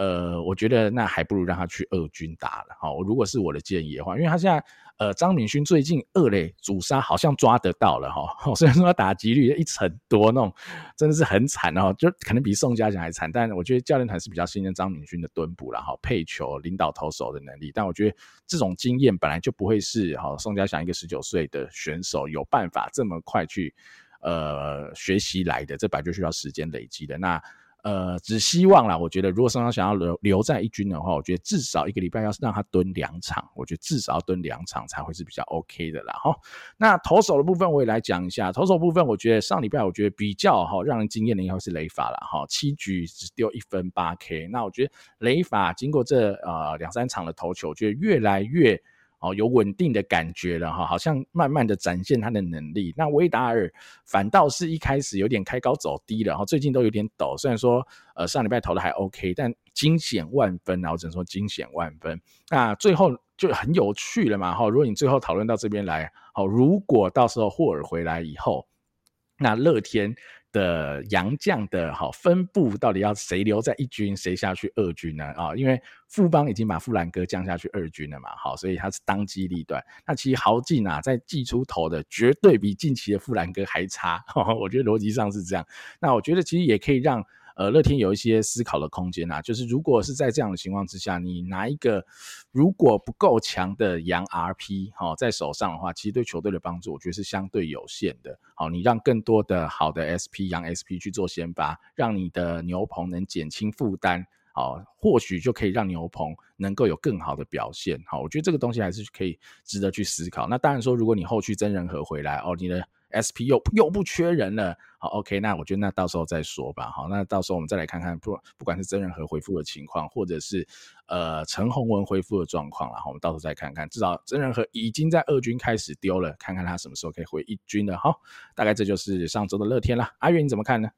呃，我觉得那还不如让他去二军打了。好，如果是我的建议的话，因为他现在呃张敏勋最近二垒主杀好像抓得到了哈，虽然说他打击率一成多那种，真的是很惨哦，就可能比宋家祥还惨。但我觉得教练团是比较信任张敏勋的蹲捕了哈，配球、领导投手的能力。但我觉得这种经验本来就不会是哈宋家祥一个十九岁的选手有办法这么快去。呃，学习来的，这本来就需要时间累积的。那呃，只希望啦，我觉得如果双方想要留留在一军的话，我觉得至少一个礼拜要是让他蹲两场，我觉得至少要蹲两场才会是比较 OK 的啦。哈，那投手的部分我也来讲一下。投手部分，我觉得上礼拜我觉得比较哈让人惊艳的应该是雷法了哈，七局只丢一分八 K。那我觉得雷法经过这呃两三场的投球，我觉得越来越。哦，有稳定的感觉了哈，好像慢慢的展现他的能力。那威达尔反倒是一开始有点开高走低了，哈，最近都有点抖。虽然说呃上礼拜投的还 OK，但惊险万分啊，我只能说惊险万分。那最后就很有趣了嘛，哈，如果你最后讨论到这边来，好，如果到时候霍尔回来以后，那乐天。的洋将的好分布到底要谁留在一军，谁下去二军呢？啊，因为富邦已经把富兰哥降下去二军了嘛，好，所以他是当机立断。那其实豪进啊，在季初投的绝对比近期的富兰哥还差，我觉得逻辑上是这样。那我觉得其实也可以让。呃，乐天有一些思考的空间啊，就是如果是在这样的情况之下，你拿一个如果不够强的洋 RP 好在手上的话，其实对球队的帮助，我觉得是相对有限的。好，你让更多的好的 SP 洋 SP 去做先发，让你的牛棚能减轻负担，好，或许就可以让牛棚能够有更好的表现。好，我觉得这个东西还是可以值得去思考。那当然说，如果你后续真人和回来，哦，你的。SP 又又不缺人了，好，OK，那我觉得那到时候再说吧，好，那到时候我们再来看看不不管是曾仁和恢复的情况，或者是呃陈鸿文恢复的状况了，我们到时候再看看，至少曾仁和已经在二军开始丢了，看看他什么时候可以回一军了，好，大概这就是上周的乐天了，阿月你怎么看呢？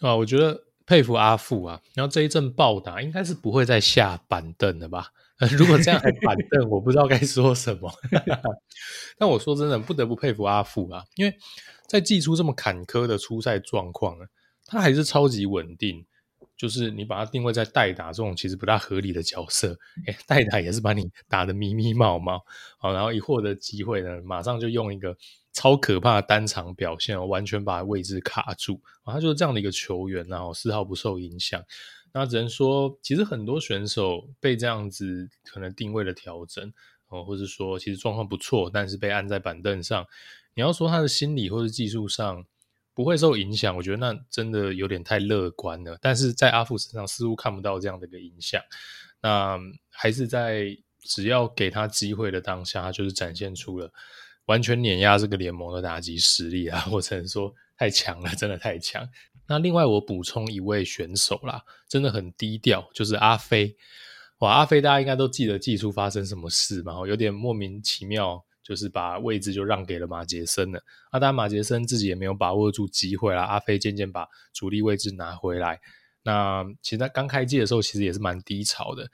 啊，我觉得佩服阿富啊，然后这一阵暴打应该是不会再下板凳了吧？如果这样还板凳，我不知道该说什么。但我说真的，不得不佩服阿富啊，因为在祭出这么坎坷的出赛状况，他还是超级稳定。就是你把他定位在代打这种其实不大合理的角色，哎，代打也是把你打得迷迷茫茫，好，然后一获得机会呢，马上就用一个超可怕的单场表现，完全把位置卡住。他就是这样的一个球员，然后丝毫不受影响。那只能说，其实很多选手被这样子可能定位的调整，哦，或者说其实状况不错，但是被按在板凳上。你要说他的心理或者技术上不会受影响，我觉得那真的有点太乐观了。但是在阿富身上似乎看不到这样的一个影响。那还是在只要给他机会的当下，他就是展现出了完全碾压这个联盟的打击实力啊！我只能说太强了，真的太强。那另外我补充一位选手啦，真的很低调，就是阿飞。哇，阿飞大家应该都记得季初发生什么事嘛？有点莫名其妙，就是把位置就让给了马杰森了。那当然马杰森自己也没有把握住机会啦。阿飞渐渐把主力位置拿回来。那其实他刚开季的时候，其实也是蛮低潮的。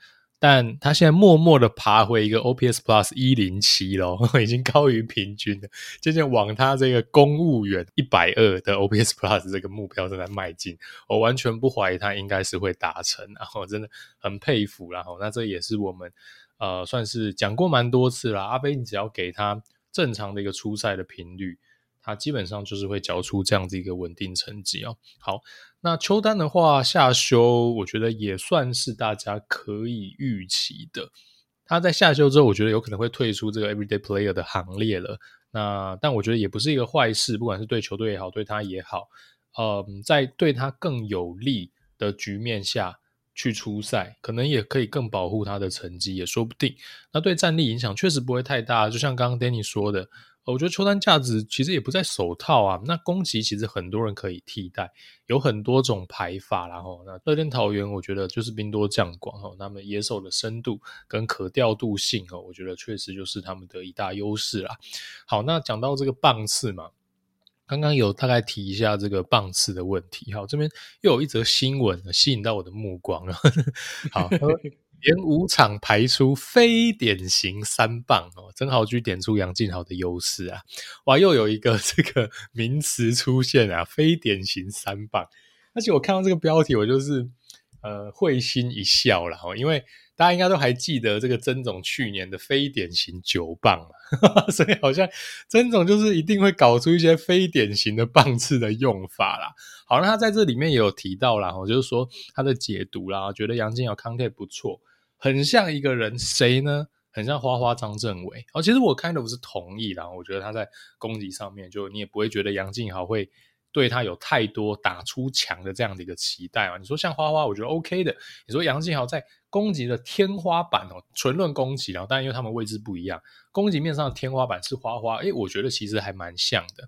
但他现在默默的爬回一个 OPS Plus 一零七咯，已经高于平均了，渐渐往他这个公务员一百二的 OPS Plus 这个目标正在迈进。我完全不怀疑他应该是会达成，然后真的很佩服。然后那这也是我们呃算是讲过蛮多次啦。阿飞，你只要给他正常的一个出赛的频率。他基本上就是会交出这样子一个稳定成绩哦。好，那邱丹的话下修，我觉得也算是大家可以预期的。他在下修之后，我觉得有可能会退出这个 Everyday Player 的行列了。那但我觉得也不是一个坏事，不管是对球队也好，对他也好，嗯，在对他更有利的局面下去出赛，可能也可以更保护他的成绩，也说不定。那对战力影响确实不会太大，就像刚刚 Danny 说的。我觉得邱丹价值其实也不在手套啊，那攻击其实很多人可以替代，有很多种排法，然后那乐天桃猿我觉得就是兵多将广哦，那么野手的深度跟可调度性哦，我觉得确实就是他们的一大优势啦。好，那讲到这个棒次嘛，刚刚有大概提一下这个棒次的问题，好，这边又有一则新闻吸引到我的目光了，好。连五场排出非典型三棒哦，曾豪居点出杨敬豪的优势啊，哇，又有一个这个名词出现啊，非典型三棒，而且我看到这个标题，我就是呃会心一笑了哈，因为。大家应该都还记得这个曾总去年的非典型九棒嘛，所以好像曾总就是一定会搞出一些非典型的棒次的用法啦。好，那他在这里面也有提到啦，我就是说他的解读啦，觉得杨敬豪 contact 不错，很像一个人，谁呢？很像花花张振伟。哦，其实我 kind of 是同意啦，我觉得他在攻击上面，就你也不会觉得杨敬豪会。对他有太多打出墙的这样的一个期待啊！你说像花花，我觉得 OK 的。你说杨敬豪在攻击的天花板哦，纯论攻击，然后当然因为他们位置不一样，攻击面上的天花板是花花，诶，我觉得其实还蛮像的。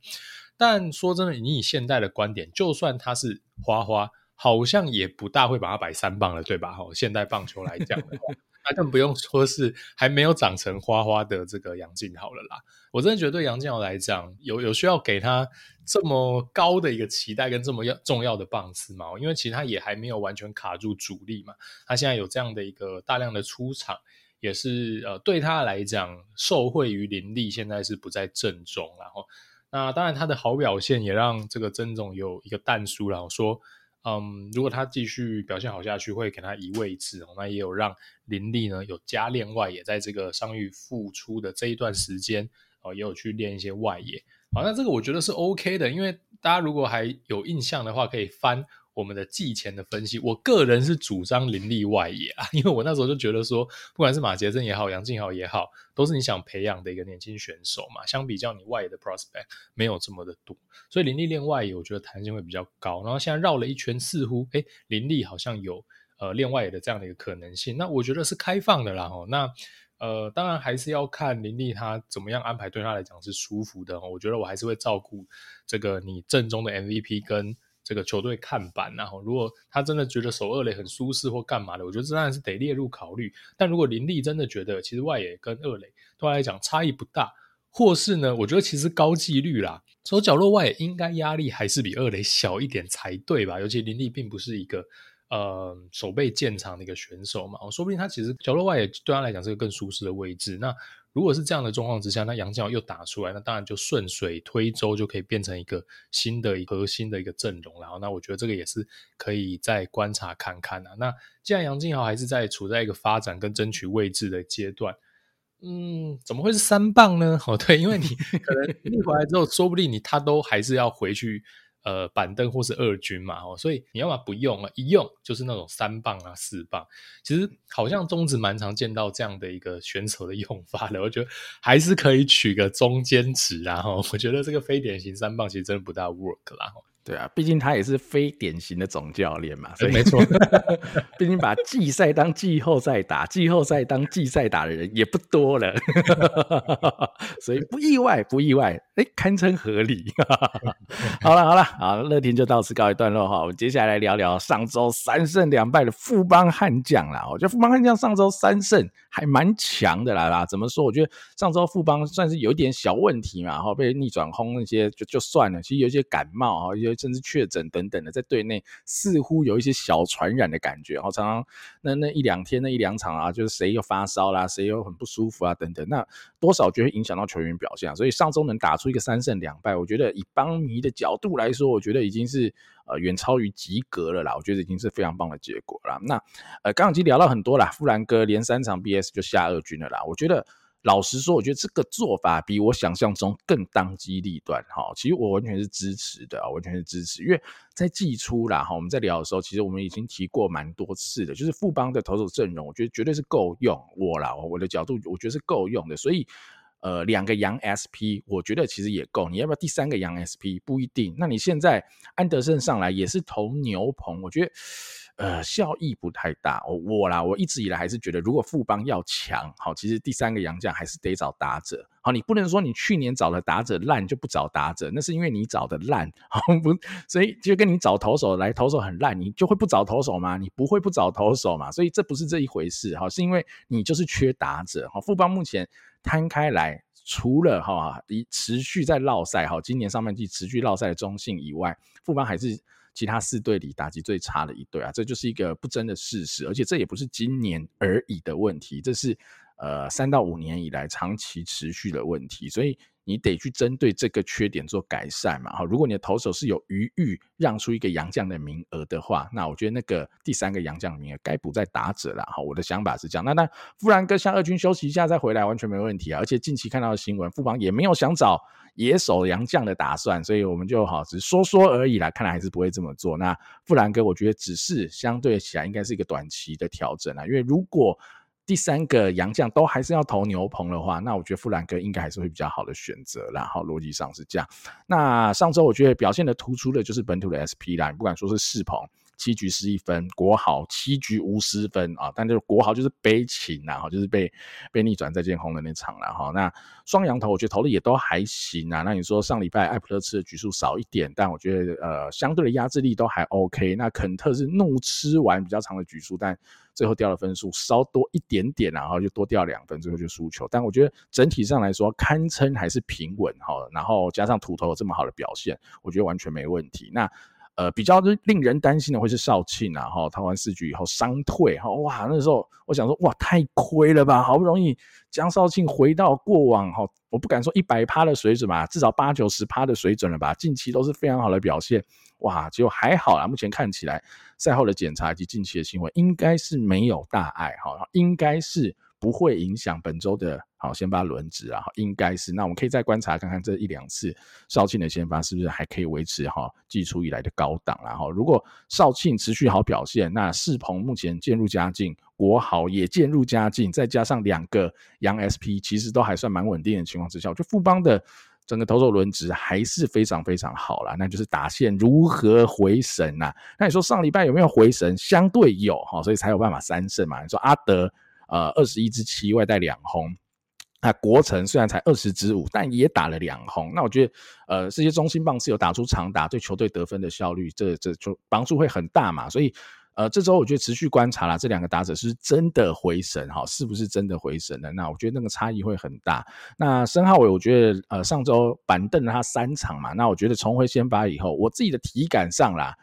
但说真的，你以现在的观点，就算他是花花，好像也不大会把它摆三棒了，对吧？哈，现代棒球来讲的话。那更不用说是还没有长成花花的这个杨敬豪了啦。我真的觉得对杨敬豪来讲，有有需要给他这么高的一个期待跟这么要重要的棒次吗？因为其实他也还没有完全卡住主力嘛。他现在有这样的一个大量的出场，也是呃对他来讲受惠于林立，现在是不在正中。然后那当然他的好表现也让这个曾总有一个淡书，然后说。嗯，如果他继续表现好下去，会给他移位置哦。那也有让林立呢有加练外野，在这个伤愈复出的这一段时间哦，也有去练一些外野。好，那这个我觉得是 OK 的，因为大家如果还有印象的话，可以翻。我们的季前的分析，我个人是主张林立外野啊，因为我那时候就觉得说，不管是马杰森也好，杨敬豪也好，都是你想培养的一个年轻选手嘛。相比较你外野的 prospect 没有这么的多，所以林立练外野，我觉得弹性会比较高。然后现在绕了一圈，似乎诶林立好像有呃练外野的这样的一个可能性。那我觉得是开放的啦。哦，那呃当然还是要看林立他怎么样安排，对他来讲是舒服的。我觉得我还是会照顾这个你正中的 MVP 跟。这个球队看板，然后如果他真的觉得守二垒很舒适或干嘛的，我觉得这当然是得列入考虑。但如果林立真的觉得其实外野跟二垒对他来讲差异不大，或是呢，我觉得其实高几率啦，守角落外野应该压力还是比二垒小一点才对吧？尤其林立并不是一个呃守备建长的一个选手嘛，说不定他其实角落外野对他来讲是个更舒适的位置。那如果是这样的状况之下，那杨敬豪又打出来，那当然就顺水推舟，就可以变成一个新的核心的一个阵容。然后，那我觉得这个也是可以再观察看看啊。那既然杨敬豪还是在处在一个发展跟争取位置的阶段，嗯，怎么会是三棒呢？哦，对，因为你可能逆回来之后，说不定你他都还是要回去。呃，板凳或是二军嘛，哦，所以你要么不用啊，一用就是那种三棒啊、四棒。其实好像中职蛮常见到这样的一个选手的用法的，我觉得还是可以取个中间值啊。哈，我觉得这个非典型三棒其实真的不大 work 啦。对啊，毕竟他也是非典型的总教练嘛，所以没错。毕竟把季赛当季后赛打，季后赛当季赛打的人也不多了，所以不意外，不意外，哎、欸，堪称合理。好了好了，好，乐天就到此告一段落哈。我们接下来聊聊上周三胜两败的富邦悍将啦。我觉得富邦悍将上周三胜还蛮强的啦啦。怎么说？我觉得上周富邦算是有一点小问题嘛，哈，被逆转轰那些就就算了。其实有一些感冒啊，有。甚至确诊等等的，在队内似乎有一些小传染的感觉，然后常常那那一两天那一两场啊，就是谁又发烧啦，谁又很不舒服啊等等，那多少就会影响到球员表现。所以上周能打出一个三胜两败，我觉得以邦迷的角度来说，我觉得已经是呃远超于及格了啦。我觉得已经是非常棒的结果了。那呃刚刚已经聊到很多啦，富兰哥连三场 BS 就下二军了啦。我觉得。老实说，我觉得这个做法比我想象中更当机立断。哈，其实我完全是支持的，完全是支持。因为在季初啦，哈，我们在聊的时候，其实我们已经提过蛮多次的，就是富邦的投手阵容，我觉得绝对是够用。我啦，我的角度，我觉得是够用的。所以，呃，两个洋 SP，我觉得其实也够。你要不要第三个洋 SP？不一定。那你现在安德森上来也是投牛棚，我觉得。呃，效益不太大。我啦，我一直以来还是觉得，如果富邦要强，好，其实第三个洋将还是得找打者。好，你不能说你去年找的打者烂就不找打者，那是因为你找的烂，好不？所以就跟你找投手来，投手很烂，你就会不找投手吗？你不会不找投手嘛？所以这不是这一回事，哈，是因为你就是缺打者。好，富邦目前摊开来，除了哈一持续在落赛，哈，今年上半季持续落赛的中信以外，富邦还是。其他四队里打击最差的一队啊，这就是一个不争的事实，而且这也不是今年而已的问题，这是呃三到五年以来长期持续的问题，所以。你得去针对这个缺点做改善嘛，哈。如果你的投手是有余裕让出一个洋将的名额的话，那我觉得那个第三个洋将名额该补在打者了，哈。我的想法是这样。那那富兰哥向二军休息一下再回来，完全没问题啊。而且近期看到的新闻，富邦也没有想找野手洋将的打算，所以我们就好只说说而已啦。看来还是不会这么做。那富兰哥，我觉得只是相对起来应该是一个短期的调整啊，因为如果。第三个洋将都还是要投牛棚的话，那我觉得富兰克应该还是会比较好的选择，然后逻辑上是这样。那上周我觉得表现的突出的就是本土的 SP 啦，不管说是世鹏。七局失一分，国豪七局无失分啊！但就是国豪就是悲情呐，哈，就是被被逆转再见红的那场了哈。那双羊头我觉得投的也都还行啊。那你说上礼拜艾普勒吃的局数少一点，但我觉得呃相对的压制力都还 OK。那肯特是怒吃完比较长的局数，但最后掉的分数稍多一点点，然后就多掉两分，最后就输球。但我觉得整体上来说堪称还是平稳哈。然后加上土头有这么好的表现，我觉得完全没问题。那。呃，比较令人担心的会是少庆啊，哈，投完四局以后伤退，哈，哇，那时候我想说，哇，太亏了吧，好不容易江少庆回到过往，哈，我不敢说一百趴的水准吧，至少八九十趴的水准了吧，近期都是非常好的表现，哇，结果还好啦，目前看起来赛后的检查以及近期的新闻应该是没有大碍，哈，应该是。不会影响本周的好先发轮值啊，应该是。那我们可以再观察看看这一两次少庆的先发是不是还可以维持哈季初以来的高档。然后如果少庆持续好表现，那世鹏目前渐入佳境，国豪也渐入佳境，再加上两个洋 SP，其实都还算蛮稳定的情况之下，就富邦的整个投手轮值还是非常非常好啦。那就是打线如何回神呐？那你说上礼拜有没有回神？相对有哈，所以才有办法三胜嘛。你说阿德。呃，二十一支七外带两轰，那国城虽然才二十支五，但也打了两轰。那我觉得，呃，这些中心棒是有打出长打，对球队得分的效率，这这就帮助会很大嘛。所以，呃，这周我觉得持续观察啦，这两个打者是真的回神哈，是不是真的回神了？那我觉得那个差异会很大。那申浩伟，我觉得呃，上周板凳了他三场嘛，那我觉得重回先发以后，我自己的体感上啦，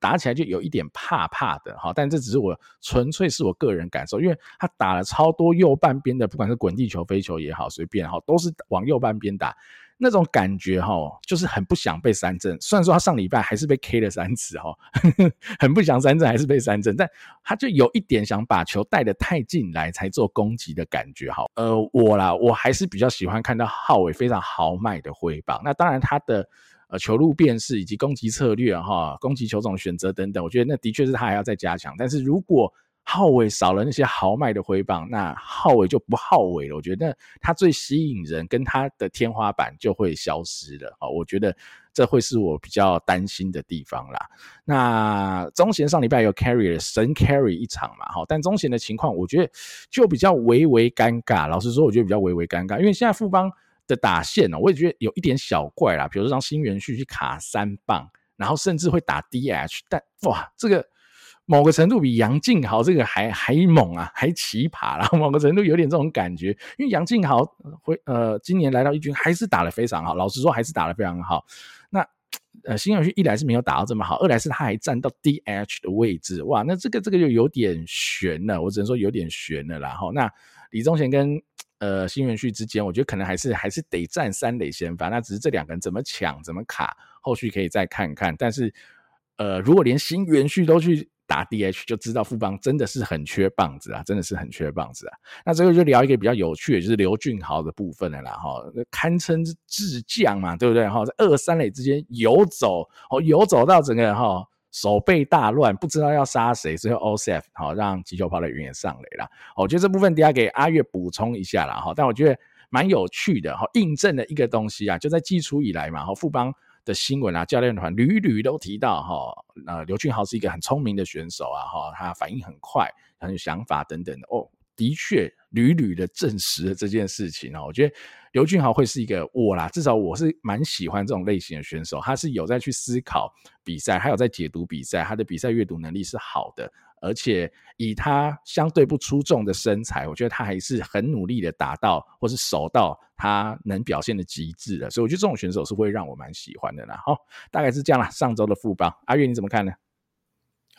打起来就有一点怕怕的哈，但这只是我纯粹是我个人感受，因为他打了超多右半边的，不管是滚地球、飞球也好，随便哈，都是往右半边打，那种感觉哈，就是很不想被三振。虽然说他上礼拜还是被 K 了三次哈，很不想三振，还是被三振，但他就有一点想把球带得太近来才做攻击的感觉哈。呃，我啦，我还是比较喜欢看到浩伟非常豪迈的挥棒，那当然他的。呃，球路辨识以及攻击策略哈，攻击球种选择等等，我觉得那的确是他还要再加强。但是如果浩韦少了那些豪迈的挥棒，那浩韦就不浩韦了。我觉得他最吸引人，跟他的天花板就会消失了。啊，我觉得这会是我比较担心的地方啦。那中贤上礼拜有 carry 神 carry 一场嘛，哈，但中贤的情况我觉得就比较微微尴尬。老实说，我觉得比较微微尴尬，因为现在富邦的打线呢，我也觉得有一点小怪啦。比如说让新元旭去卡三棒。然后甚至会打 DH，但哇，这个某个程度比杨敬豪这个还还猛啊，还奇葩啦。某个程度有点这种感觉，因为杨敬豪会呃，今年来到一军还是打得非常好，老实说还是打得非常好。那呃，新元旭一来是没有打到这么好，二来是他还站到 DH 的位置，哇，那这个这个就有点悬了，我只能说有点悬了啦。哈，那李宗贤跟呃新元旭之间，我觉得可能还是还是得站三垒先发，那只是这两个人怎么抢怎么卡。后续可以再看看，但是，呃，如果连新元旭都去打 DH，就知道富邦真的是很缺棒子啊，真的是很缺棒子啊。那这个就聊一个比较有趣的，就是刘俊豪的部分了啦，哈，堪称智将嘛，对不对？哈，在二三垒之间游走，哦，游走到整个哈手背大乱，不知道要杀谁，最后 Osef 好让击球跑的员也上垒了。我觉得这部分等下给阿月补充一下啦，哈，但我觉得蛮有趣的，哈，印证了一个东西啊，就在季初以来嘛，哈，富邦。的新闻啊，教练团屡屡都提到哈，呃，刘俊豪是一个很聪明的选手啊，哈，他反应很快，很有想法等等的哦，的确屡屡的证实了这件事情啊。我觉得刘俊豪会是一个我啦，至少我是蛮喜欢这种类型的选手，他是有在去思考比赛，还有在解读比赛，他的比赛阅读能力是好的。而且以他相对不出众的身材，我觉得他还是很努力的达到或是守到他能表现的极致的，所以我觉得这种选手是会让我蛮喜欢的啦。好，大概是这样啦。上周的副帮，阿月你怎么看呢？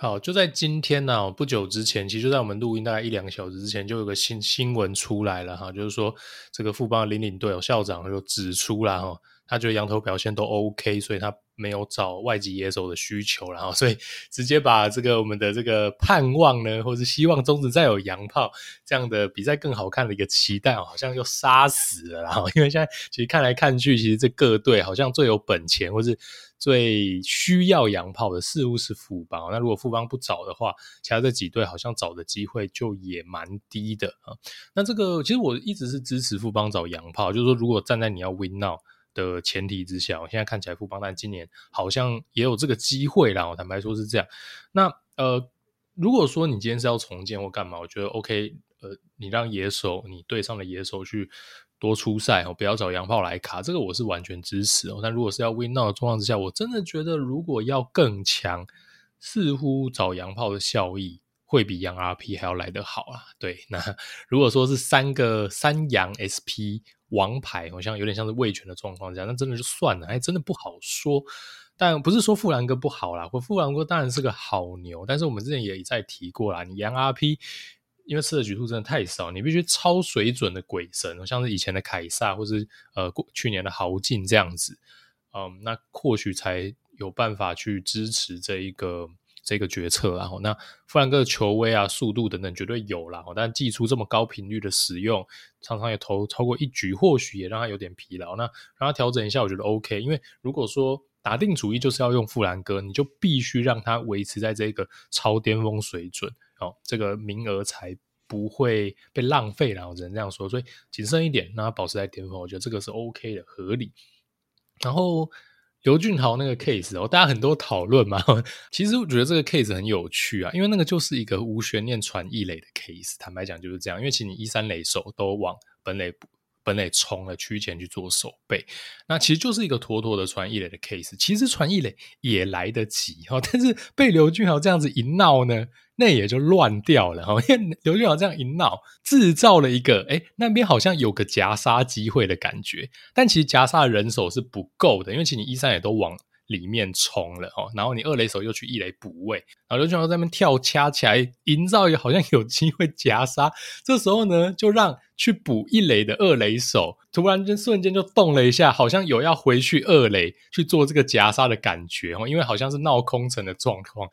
好，就在今天呢、不久之前，其实就在我们录音大概一两个小时之前，就有个新新闻出来了哈，就是说这个富邦的领领队校长就指出了哈。他觉得洋头表现都 OK，所以他没有找外籍野手的需求，然后所以直接把这个我们的这个盼望呢，或是希望中止再有洋炮这样的比赛更好看的一个期待，好像又杀死了。然后因为现在其实看来看去，其实这各队好像最有本钱或是最需要洋炮的似乎是富邦。那如果富邦不找的话，其他这几队好像找的机会就也蛮低的啊。那这个其实我一直是支持富邦找洋炮，就是说如果站在你要 win now。的前提之下，我现在看起来富邦但今年好像也有这个机会啦。我坦白说是这样。那呃，如果说你今天是要重建或干嘛，我觉得 OK。呃，你让野手，你队上的野手去多出赛哦，不要找洋炮来卡，这个我是完全支持哦。但如果是要 win now 的状况之下，我真的觉得如果要更强，似乎找洋炮的效益会比洋 RP 还要来得好啊。对，那 如果说是三个三洋 SP。王牌好像有点像是味全的状况这样，那真的就算了，还真的不好说。但不是说富兰哥不好啦，富兰哥当然是个好牛，但是我们之前也一再提过啦，你洋 RP 因为吃的局数真的太少，你必须超水准的鬼神，像是以前的凯撒或是呃过去年的豪进这样子，嗯，那或许才有办法去支持这一个。这个决策，然后那富兰哥的球威啊、速度等等绝对有啦，但祭出这么高频率的使用，常常也投超过一局，或许也让他有点疲劳。那让他调整一下，我觉得 OK。因为如果说打定主意就是要用富兰哥，你就必须让他维持在这个超巅峰水准，哦，这个名额才不会被浪费然后只能这样说，所以谨慎一点，让他保持在巅峰，我觉得这个是 OK 的，合理。然后。刘俊豪那个 case 哦，大家很多讨论嘛。其实我觉得这个 case 很有趣啊，因为那个就是一个无悬念传一垒的 case。坦白讲就是这样，因为其实你一三垒手都往本垒本垒冲了，区前去做守备，那其实就是一个妥妥的传一垒的 case。其实传一垒也来得及哈，但是被刘俊豪这样子一闹呢，那也就乱掉了哈。因为刘俊豪这样一闹，制造了一个诶那边好像有个夹杀机会的感觉，但其实夹杀人手是不够的，因为其实你一三也都往里面冲了哦，然后你二垒手又去一垒补位，然后刘俊豪在那边跳掐起来，营造也好像有机会夹杀，这时候呢就让。去补一垒的二垒手，突然间瞬间就动了一下，好像有要回去二垒去做这个夹杀的感觉哦，因为好像是闹空城的状况，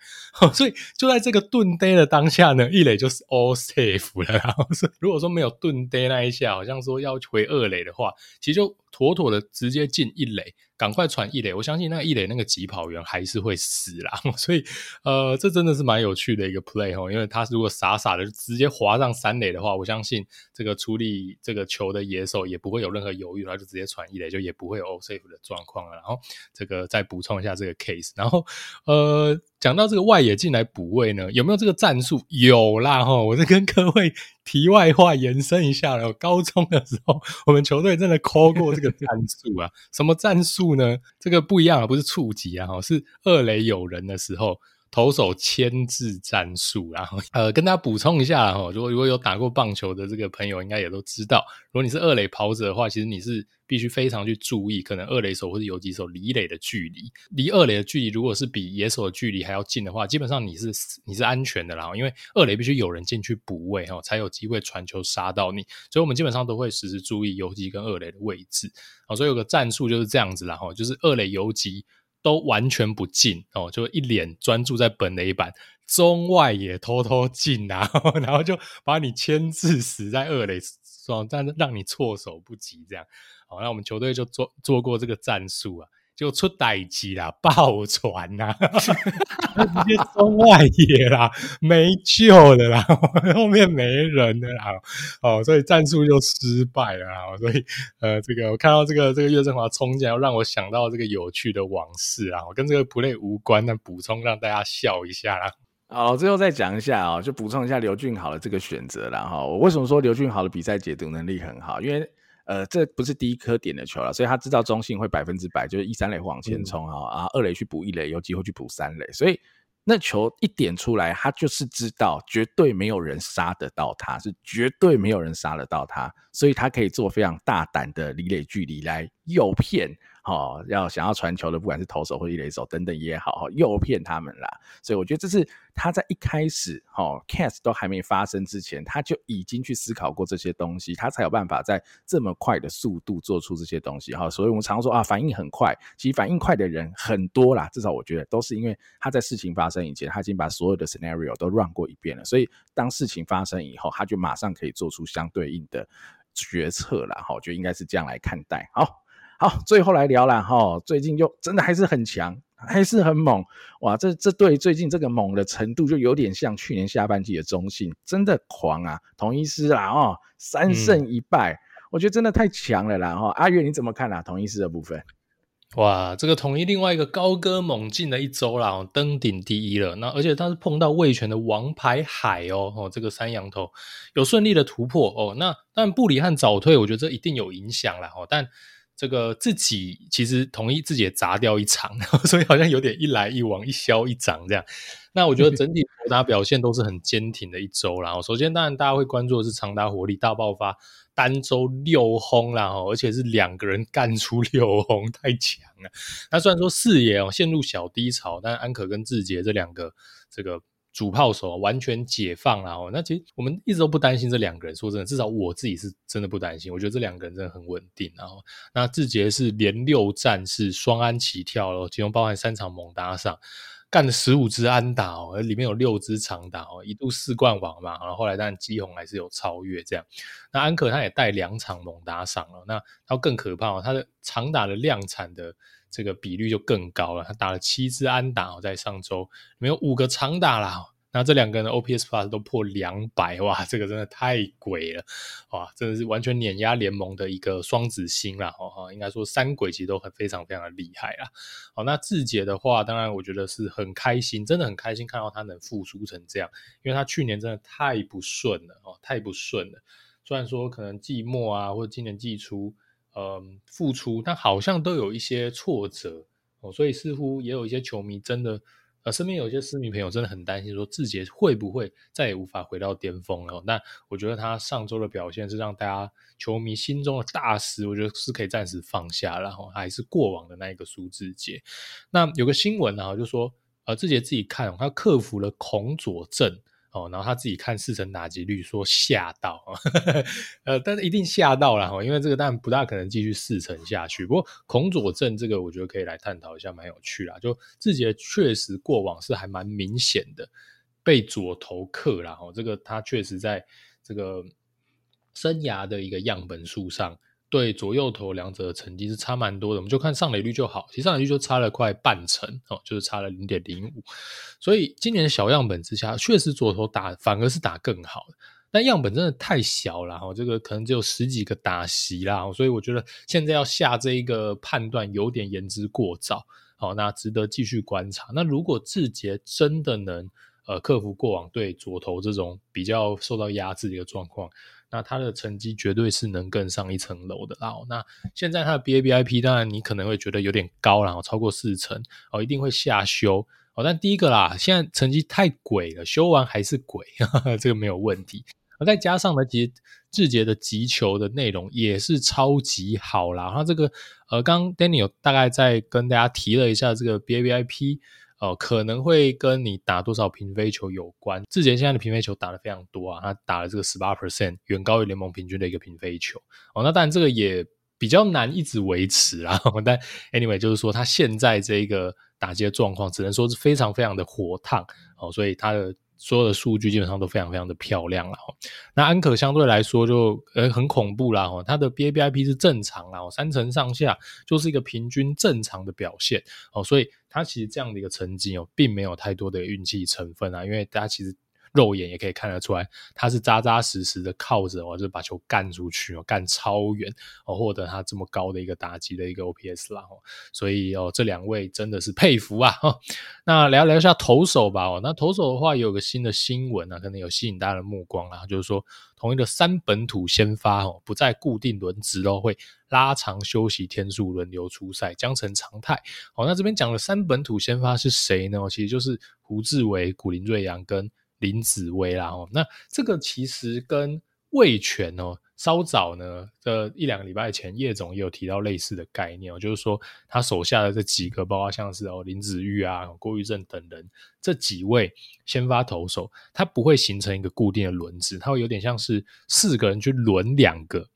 所以就在这个顿呆的当下呢，一垒就是 all safe 了。然后是如果说没有顿呆那一下，好像说要回二垒的话，其实就妥妥的直接进一垒。赶快传一垒，我相信那个一垒那个疾跑员还是会死啦，所以呃，这真的是蛮有趣的一个 play 哦，因为他如果傻傻的直接滑上三垒的话，我相信这个处理这个球的野手也不会有任何犹豫，然后就直接传一垒，就也不会有 O safe 的状况了。然后这个再补充一下这个 case，然后呃。讲到这个外野进来补位呢，有没有这个战术？有啦哈！我再跟各位题外话延伸一下了。高中的时候，我们球队真的 call 过这个战术啊。什么战术呢？这个不一样啊，不是触击啊，是二垒有人的时候，投手牵制战术。然后呃，跟大家补充一下哈，如果如果有打过棒球的这个朋友，应该也都知道，如果你是二垒跑者的话，其实你是。必须非常去注意，可能二垒手或者游击手离垒的距离，离二垒的距离如果是比野手的距离还要近的话，基本上你是你是安全的啦。因为二垒必须有人进去补位哈，才有机会传球杀到你。所以我们基本上都会时时注意游击跟二垒的位置。所以有个战术就是这样子啦哈，就是二垒游击都完全不进哦，就一脸专注在本垒板，中外也偷偷进啊，然后就把你牵制死在二垒，让让你措手不及这样。好，那我们球队就做做过这个战术啊，就出代机啦，爆传呐，直接中外野啦，没救了啦，后面没人了啦，哦，所以战术就失败了啦，所以呃，这个我看到这个这个岳振华冲进来，让我想到这个有趣的往事啊，我跟这个 play 无关，但补充让大家笑一下啦。好，最后再讲一下啊，就补充一下刘俊豪的这个选择啦哈。我为什么说刘俊豪的比赛解读能力很好？因为呃，这不是第一颗点的球了，所以他知道中性会百分之百就是一三垒会往前冲啊，啊、嗯，二垒去补一垒，有机会去补三垒，所以那球一点出来，他就是知道绝对没有人杀得到他，是绝对没有人杀得到他，所以他可以做非常大胆的离垒距离来诱骗。哦，要想要传球的，不管是投手或一垒手等等也好，哈，诱骗他们啦。所以我觉得这是他在一开始，哈，cast 都还没发生之前，他就已经去思考过这些东西，他才有办法在这么快的速度做出这些东西，哈。所以我们常说啊，反应很快，其实反应快的人很多啦。至少我觉得都是因为他在事情发生以前，他已经把所有的 scenario 都 run 过一遍了，所以当事情发生以后，他就马上可以做出相对应的决策了，哈。我觉得应该是这样来看待，好。好，最后来聊了哈，最近又真的还是很强，还是很猛哇！这这对最近这个猛的程度，就有点像去年下半季的中信，真的狂啊！统一师啦哦，三胜一败，嗯、我觉得真的太强了啦哈！阿月你怎么看啊？统一师的部分，哇，这个统一另外一个高歌猛进的一周啦，登顶第一了。那而且他是碰到味全的王牌海哦哦，这个三羊头有顺利的突破哦。那但布里汉早退，我觉得这一定有影响了哦，但。这个自己其实统一自己也砸掉一场，所以好像有点一来一往，一消一长这样。那我觉得整体投打表现都是很坚挺的一周啦。首先，当然大家会关注的是长达火力大爆发，单周六轰啦，而且是两个人干出六轰，太强了。那虽然说四野哦陷入小低潮，但安可跟志杰这两个这个。主炮手完全解放了哦，那其实我们一直都不担心这两个人。说真的，至少我自己是真的不担心。我觉得这两个人真的很稳定。然后，那志杰是连六战是双安起跳了，其中包含三场猛打赏，干了十五支安打哦，里面有六支长打哦，一度四冠王嘛。然后后来当然基宏还是有超越这样。那安可他也带两场猛打赏了，那他更可怕哦，他的长打的量产的。这个比率就更高了，他打了七支安打，在上周没有五个长打啦，那这两个人的 OPS Plus 都破两百，哇，这个真的太鬼了，哇，真的是完全碾压联盟的一个双子星啦，哦，应该说三鬼其实都很非常非常的厉害啦，好，那志杰的话，当然我觉得是很开心，真的很开心看到他能复苏成这样，因为他去年真的太不顺了哦，太不顺了，虽然说可能季末啊，或者今年季初。嗯，付出，但好像都有一些挫折哦，所以似乎也有一些球迷真的，呃，身边有一些私迷朋友真的很担心，说志杰会不会再也无法回到巅峰了？那我觉得他上周的表现是让大家球迷心中的大石，我觉得是可以暂时放下，然后还是过往的那一个苏志杰。那有个新闻啊，就说呃，志杰自己看他克服了恐左症。哦，然后他自己看四成打击率说吓到，呃，但是一定吓到了哈，因为这个当然不大可能继续四成下去。不过孔佐阵这个我觉得可以来探讨一下，蛮有趣啦。就志杰确实过往是还蛮明显的被左投克啦，哈，这个他确实在这个生涯的一个样本数上。对左右投两者的成绩是差蛮多的，我们就看上垒率就好，其实上垒率就差了快半成哦，就是差了零点零五，所以今年小样本之下，确实左投打反而是打更好，但样本真的太小了哈，这个可能只有十几个打席啦，所以我觉得现在要下这一个判断有点言之过早，好，那值得继续观察。那如果志杰真的能呃克服过往对左投这种比较受到压制的一个状况。那他的成绩绝对是能更上一层楼的啦。那现在他的 BABIP 当然你可能会觉得有点高，然后超过四成哦，一定会下修哦。但第一个啦，现在成绩太鬼了，修完还是鬼，呵呵这个没有问题。而再加上呢，其实志杰的击球的内容也是超级好啦。然后这个呃，刚 Daniel 大概在跟大家提了一下这个 BABIP。哦，可能会跟你打多少平飞球有关。志杰现在的平飞球打得非常多啊，他打了这个十八 percent，远高于联盟平均的一个平飞球。哦，那当然这个也比较难一直维持啦。但 anyway，就是说他现在这一个打击的状况，只能说是非常非常的火烫。哦，所以他的。所有的数据基本上都非常非常的漂亮了哈，那安可相对来说就呃很恐怖啦哈，它的 BABIP 是正常啦，三成上下就是一个平均正常的表现哦，所以它其实这样的一个成绩哦，并没有太多的运气成分啊，因为大家其实。肉眼也可以看得出来，他是扎扎实实的靠着哦，就把球干出去哦，干超远哦，获得他这么高的一个打击的一个 OPS 啦哦，所以哦，这两位真的是佩服啊哈。那聊聊一下投手吧哦，那投手的话有个新的新闻啊，可能有吸引大家的目光啦，就是说同一个三本土先发哦，不再固定轮值哦，会拉长休息天数，轮流出赛，将成常态。好，那这边讲的三本土先发是谁呢？其实就是胡志伟、古林瑞阳跟。林子薇啦哦，那这个其实跟魏权哦，稍早呢，这一两个礼拜前叶总也有提到类似的概念哦，就是说他手下的这几个，包括像是哦林子玉啊、郭玉正等人这几位先发投手，他不会形成一个固定的轮值，他会有点像是四个人去轮两个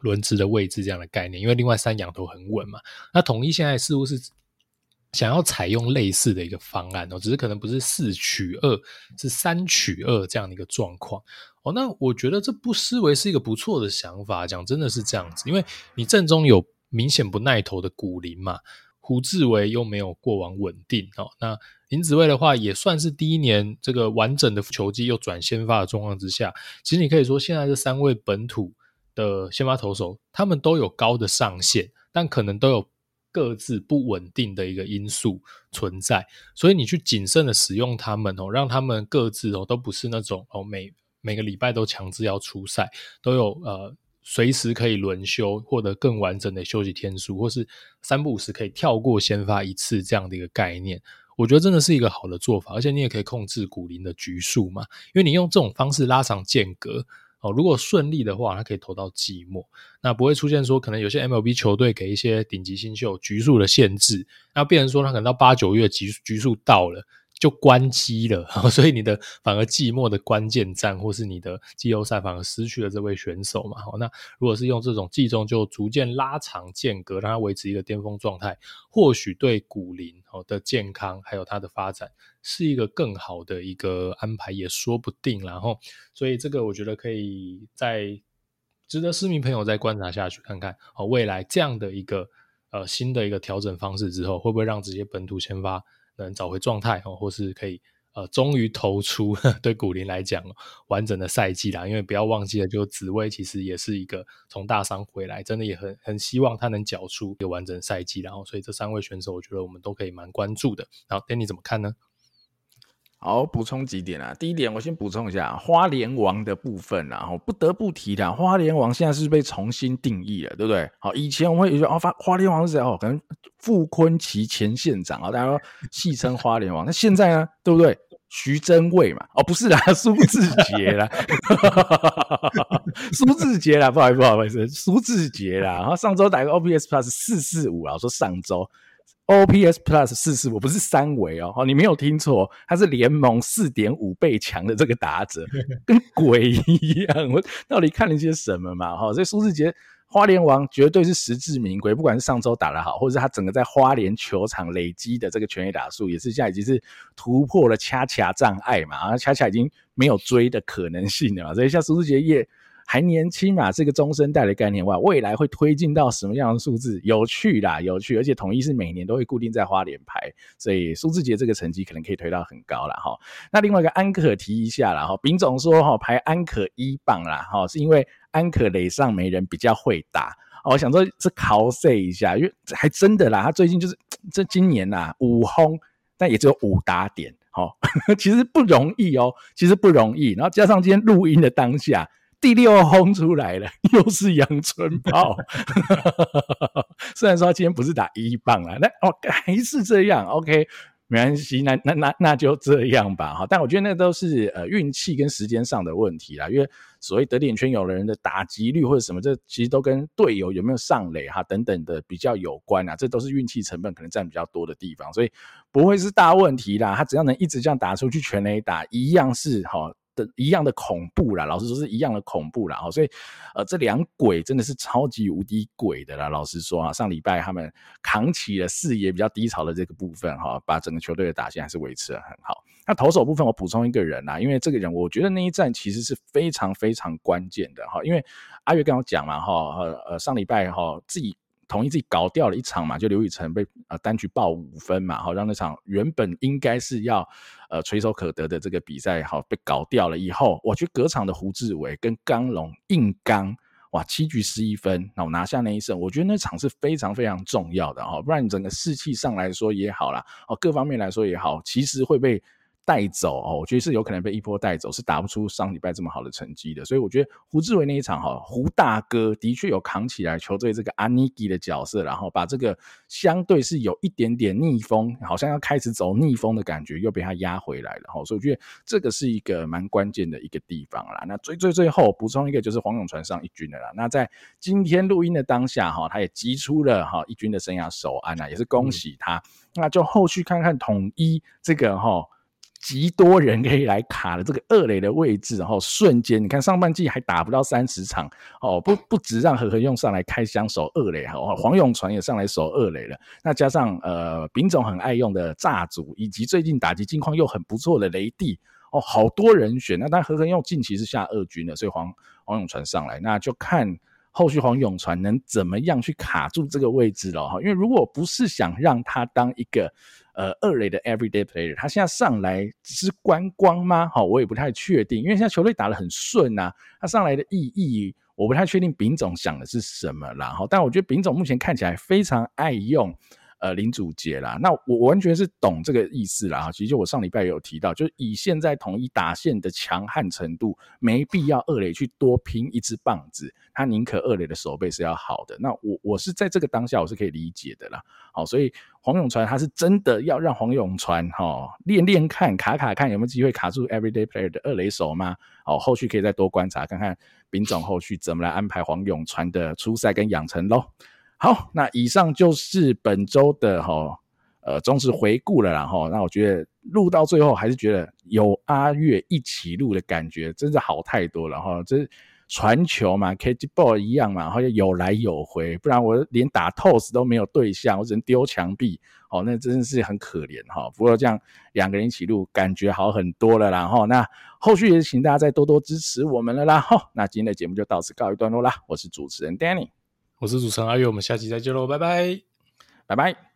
轮值的位置这样的概念，因为另外三洋投很稳嘛。那统一现在似乎是。想要采用类似的一个方案哦，只是可能不是四取二，是三取二这样的一个状况哦。那我觉得这不失为是一个不错的想法。讲真的是这样子，因为你阵中有明显不耐投的古林嘛，胡志伟又没有过往稳定哦。那林子崴的话也算是第一年这个完整的球技又转先发的状况之下，其实你可以说现在这三位本土的先发投手，他们都有高的上限，但可能都有。各自不稳定的一个因素存在，所以你去谨慎的使用他们哦，让他们各自哦都不是那种哦每每个礼拜都强制要出赛，都有呃随时可以轮休，获得更完整的休息天数，或是三不五时可以跳过先发一次这样的一个概念，我觉得真的是一个好的做法，而且你也可以控制古林的局数嘛，因为你用这种方式拉长间隔。哦，如果顺利的话，他可以投到季末，那不会出现说可能有些 MLB 球队给一些顶级新秀局数的限制，那变成说他可能到八九月局局数到了。就关机了，所以你的反而寂寞的关键战，或是你的季后赛反而失去了这位选手嘛。那如果是用这种季中就逐渐拉长间隔，让他维持一个巅峰状态，或许对古林的健康还有他的发展是一个更好的一个安排，也说不定。然后，所以这个我觉得可以再值得市民朋友再观察下去，看看哦，未来这样的一个呃新的一个调整方式之后，会不会让这些本土先发能找回状态哦，或是可以呃，终于投出对古林来讲完整的赛季啦。因为不要忘记了，就紫薇其实也是一个从大伤回来，真的也很很希望他能缴出一个完整赛季。然后，所以这三位选手，我觉得我们都可以蛮关注的。然后，Danny 怎么看呢？好，补充几点啊。第一点，我先补充一下花莲王的部分，然后不得不提的，花莲王现在是被重新定义了，对不对？好，以前我们会觉得哦，花花莲王是谁哦？可能傅坤奇前县长啊，大家都戏称花莲王。那现在呢，对不对？徐榛蔚嘛，哦，不是啦，苏志杰啦，苏志杰啦，不好意思，不好意思，苏志杰啦。然后上周打个 OPS Plus 四四五啊，我说上周。OPS Plus 四四五不是三维哦，你没有听错，他是联盟四点五倍强的这个打者，跟鬼一样。我到底看了些什么嘛？哈，所以苏智杰花莲王绝对是实至名归，不管是上周打得好，或者是他整个在花莲球场累积的这个全垒打数，也是现在已经是突破了恰恰障碍嘛，啊，恰恰已经没有追的可能性了嘛，所以像苏智杰也。还年轻嘛，是个中生代的概念哇，未来会推进到什么样的数字？有趣啦，有趣，而且统一是每年都会固定在花莲排，所以苏志杰这个成绩可能可以推到很高了哈。那另外一个安可提一下啦哈，丙总说哈排安可一棒啦哈，是因为安可垒上没人比较会打，我想说是考 C 一下，因为还真的啦，他最近就是这今年呐五轰，但也只有五打点，哈，其实不容易哦，其实不容易，然后加上今天录音的当下。第六轰出来了，又是阳春炮。虽然说今天不是打一棒啦，那哦还是这样，OK，没关系，那那那那就这样吧，哈。但我觉得那都是呃运气跟时间上的问题啦，因为所谓得点圈有的人的打击率或者什么，这其实都跟队友有没有上垒哈等等的比较有关啊，这都是运气成分可能占比较多的地方，所以不会是大问题啦。他只要能一直这样打出去，全垒打一样是哈。一样的恐怖啦，老实说是一样的恐怖啦，所以呃，这两鬼真的是超级无敌鬼的啦。老实说啊，上礼拜他们扛起了视野比较低潮的这个部分哈，把整个球队的打线还是维持得很好。那投手部分，我补充一个人啦，因为这个人我觉得那一战其实是非常非常关键的哈，因为阿月刚刚讲嘛哈，呃呃上礼拜哈自己。统一自己搞掉了一场嘛，就刘宇辰被呃单局爆五分嘛，好让那场原本应该是要呃垂手可得的这个比赛，好被搞掉了以后，我觉得隔场的胡志伟跟刚龙硬刚，哇七局十一分，那我拿下那一胜，我觉得那场是非常非常重要的哈，不然你整个士气上来说也好啦，哦各方面来说也好，其实会被。带走哦，我觉得是有可能被一波带走，是打不出上礼拜这么好的成绩的。所以我觉得胡志伟那一场哈，胡大哥的确有扛起来球队这个阿尼基的角色，然后把这个相对是有一点点逆风，好像要开始走逆风的感觉，又被他压回来了哈。所以我觉得这个是一个蛮关键的一个地方啦。那最最最后补充一个，就是黄永传上一军的啦。那在今天录音的当下哈，他也击出了哈一军的生涯首安啊，也是恭喜他。嗯、那就后续看看统一这个哈。极多人可以来卡的这个二垒的位置，然后瞬间你看上半季还打不到三十场哦，不不止让何何用上来开箱守二垒哈，黄永传也上来守二垒了。那加上呃丙总很爱用的炸组，以及最近打击近况又很不错的雷弟哦，好多人选。那但何恒用近期是下二军的，所以黄黄永传上来，那就看后续黄永传能怎么样去卡住这个位置了哈。因为如果不是想让他当一个。呃，二垒的 everyday player，他现在上来是观光吗？好，我也不太确定，因为现在球队打得很顺呐，他上来的意义我不太确定。丙总想的是什么啦？好，但我觉得丙总目前看起来非常爱用。呃，林祖杰啦，那我完全是懂这个意思啦。其实就我上礼拜有提到，就是以现在统一打线的强悍程度，没必要二垒去多拼一支棒子，他宁可二垒的守备是要好的。那我我是在这个当下我是可以理解的啦。好，所以黄永传他是真的要让黄永传哈练练看卡卡看有没有机会卡住 everyday player 的二垒手吗？好，后续可以再多观察看看丙总后续怎么来安排黄永传的出赛跟养成喽。好，那以上就是本周的哈呃中职回顾了啦哈。那我觉得录到最后还是觉得有阿月一起录的感觉，真的好太多了哈。这传球嘛，catch ball 一样嘛，好像有来有回，不然我连打 toss 都没有对象，我只能丢墙壁，哦，那真的是很可怜哈。不过这样两个人一起录，感觉好很多了啦哈。那后续也请大家再多多支持我们了啦哈。那今天的节目就到此告一段落啦，我是主持人 Danny。我是主持人阿月，我们下期再见喽，拜拜，拜拜。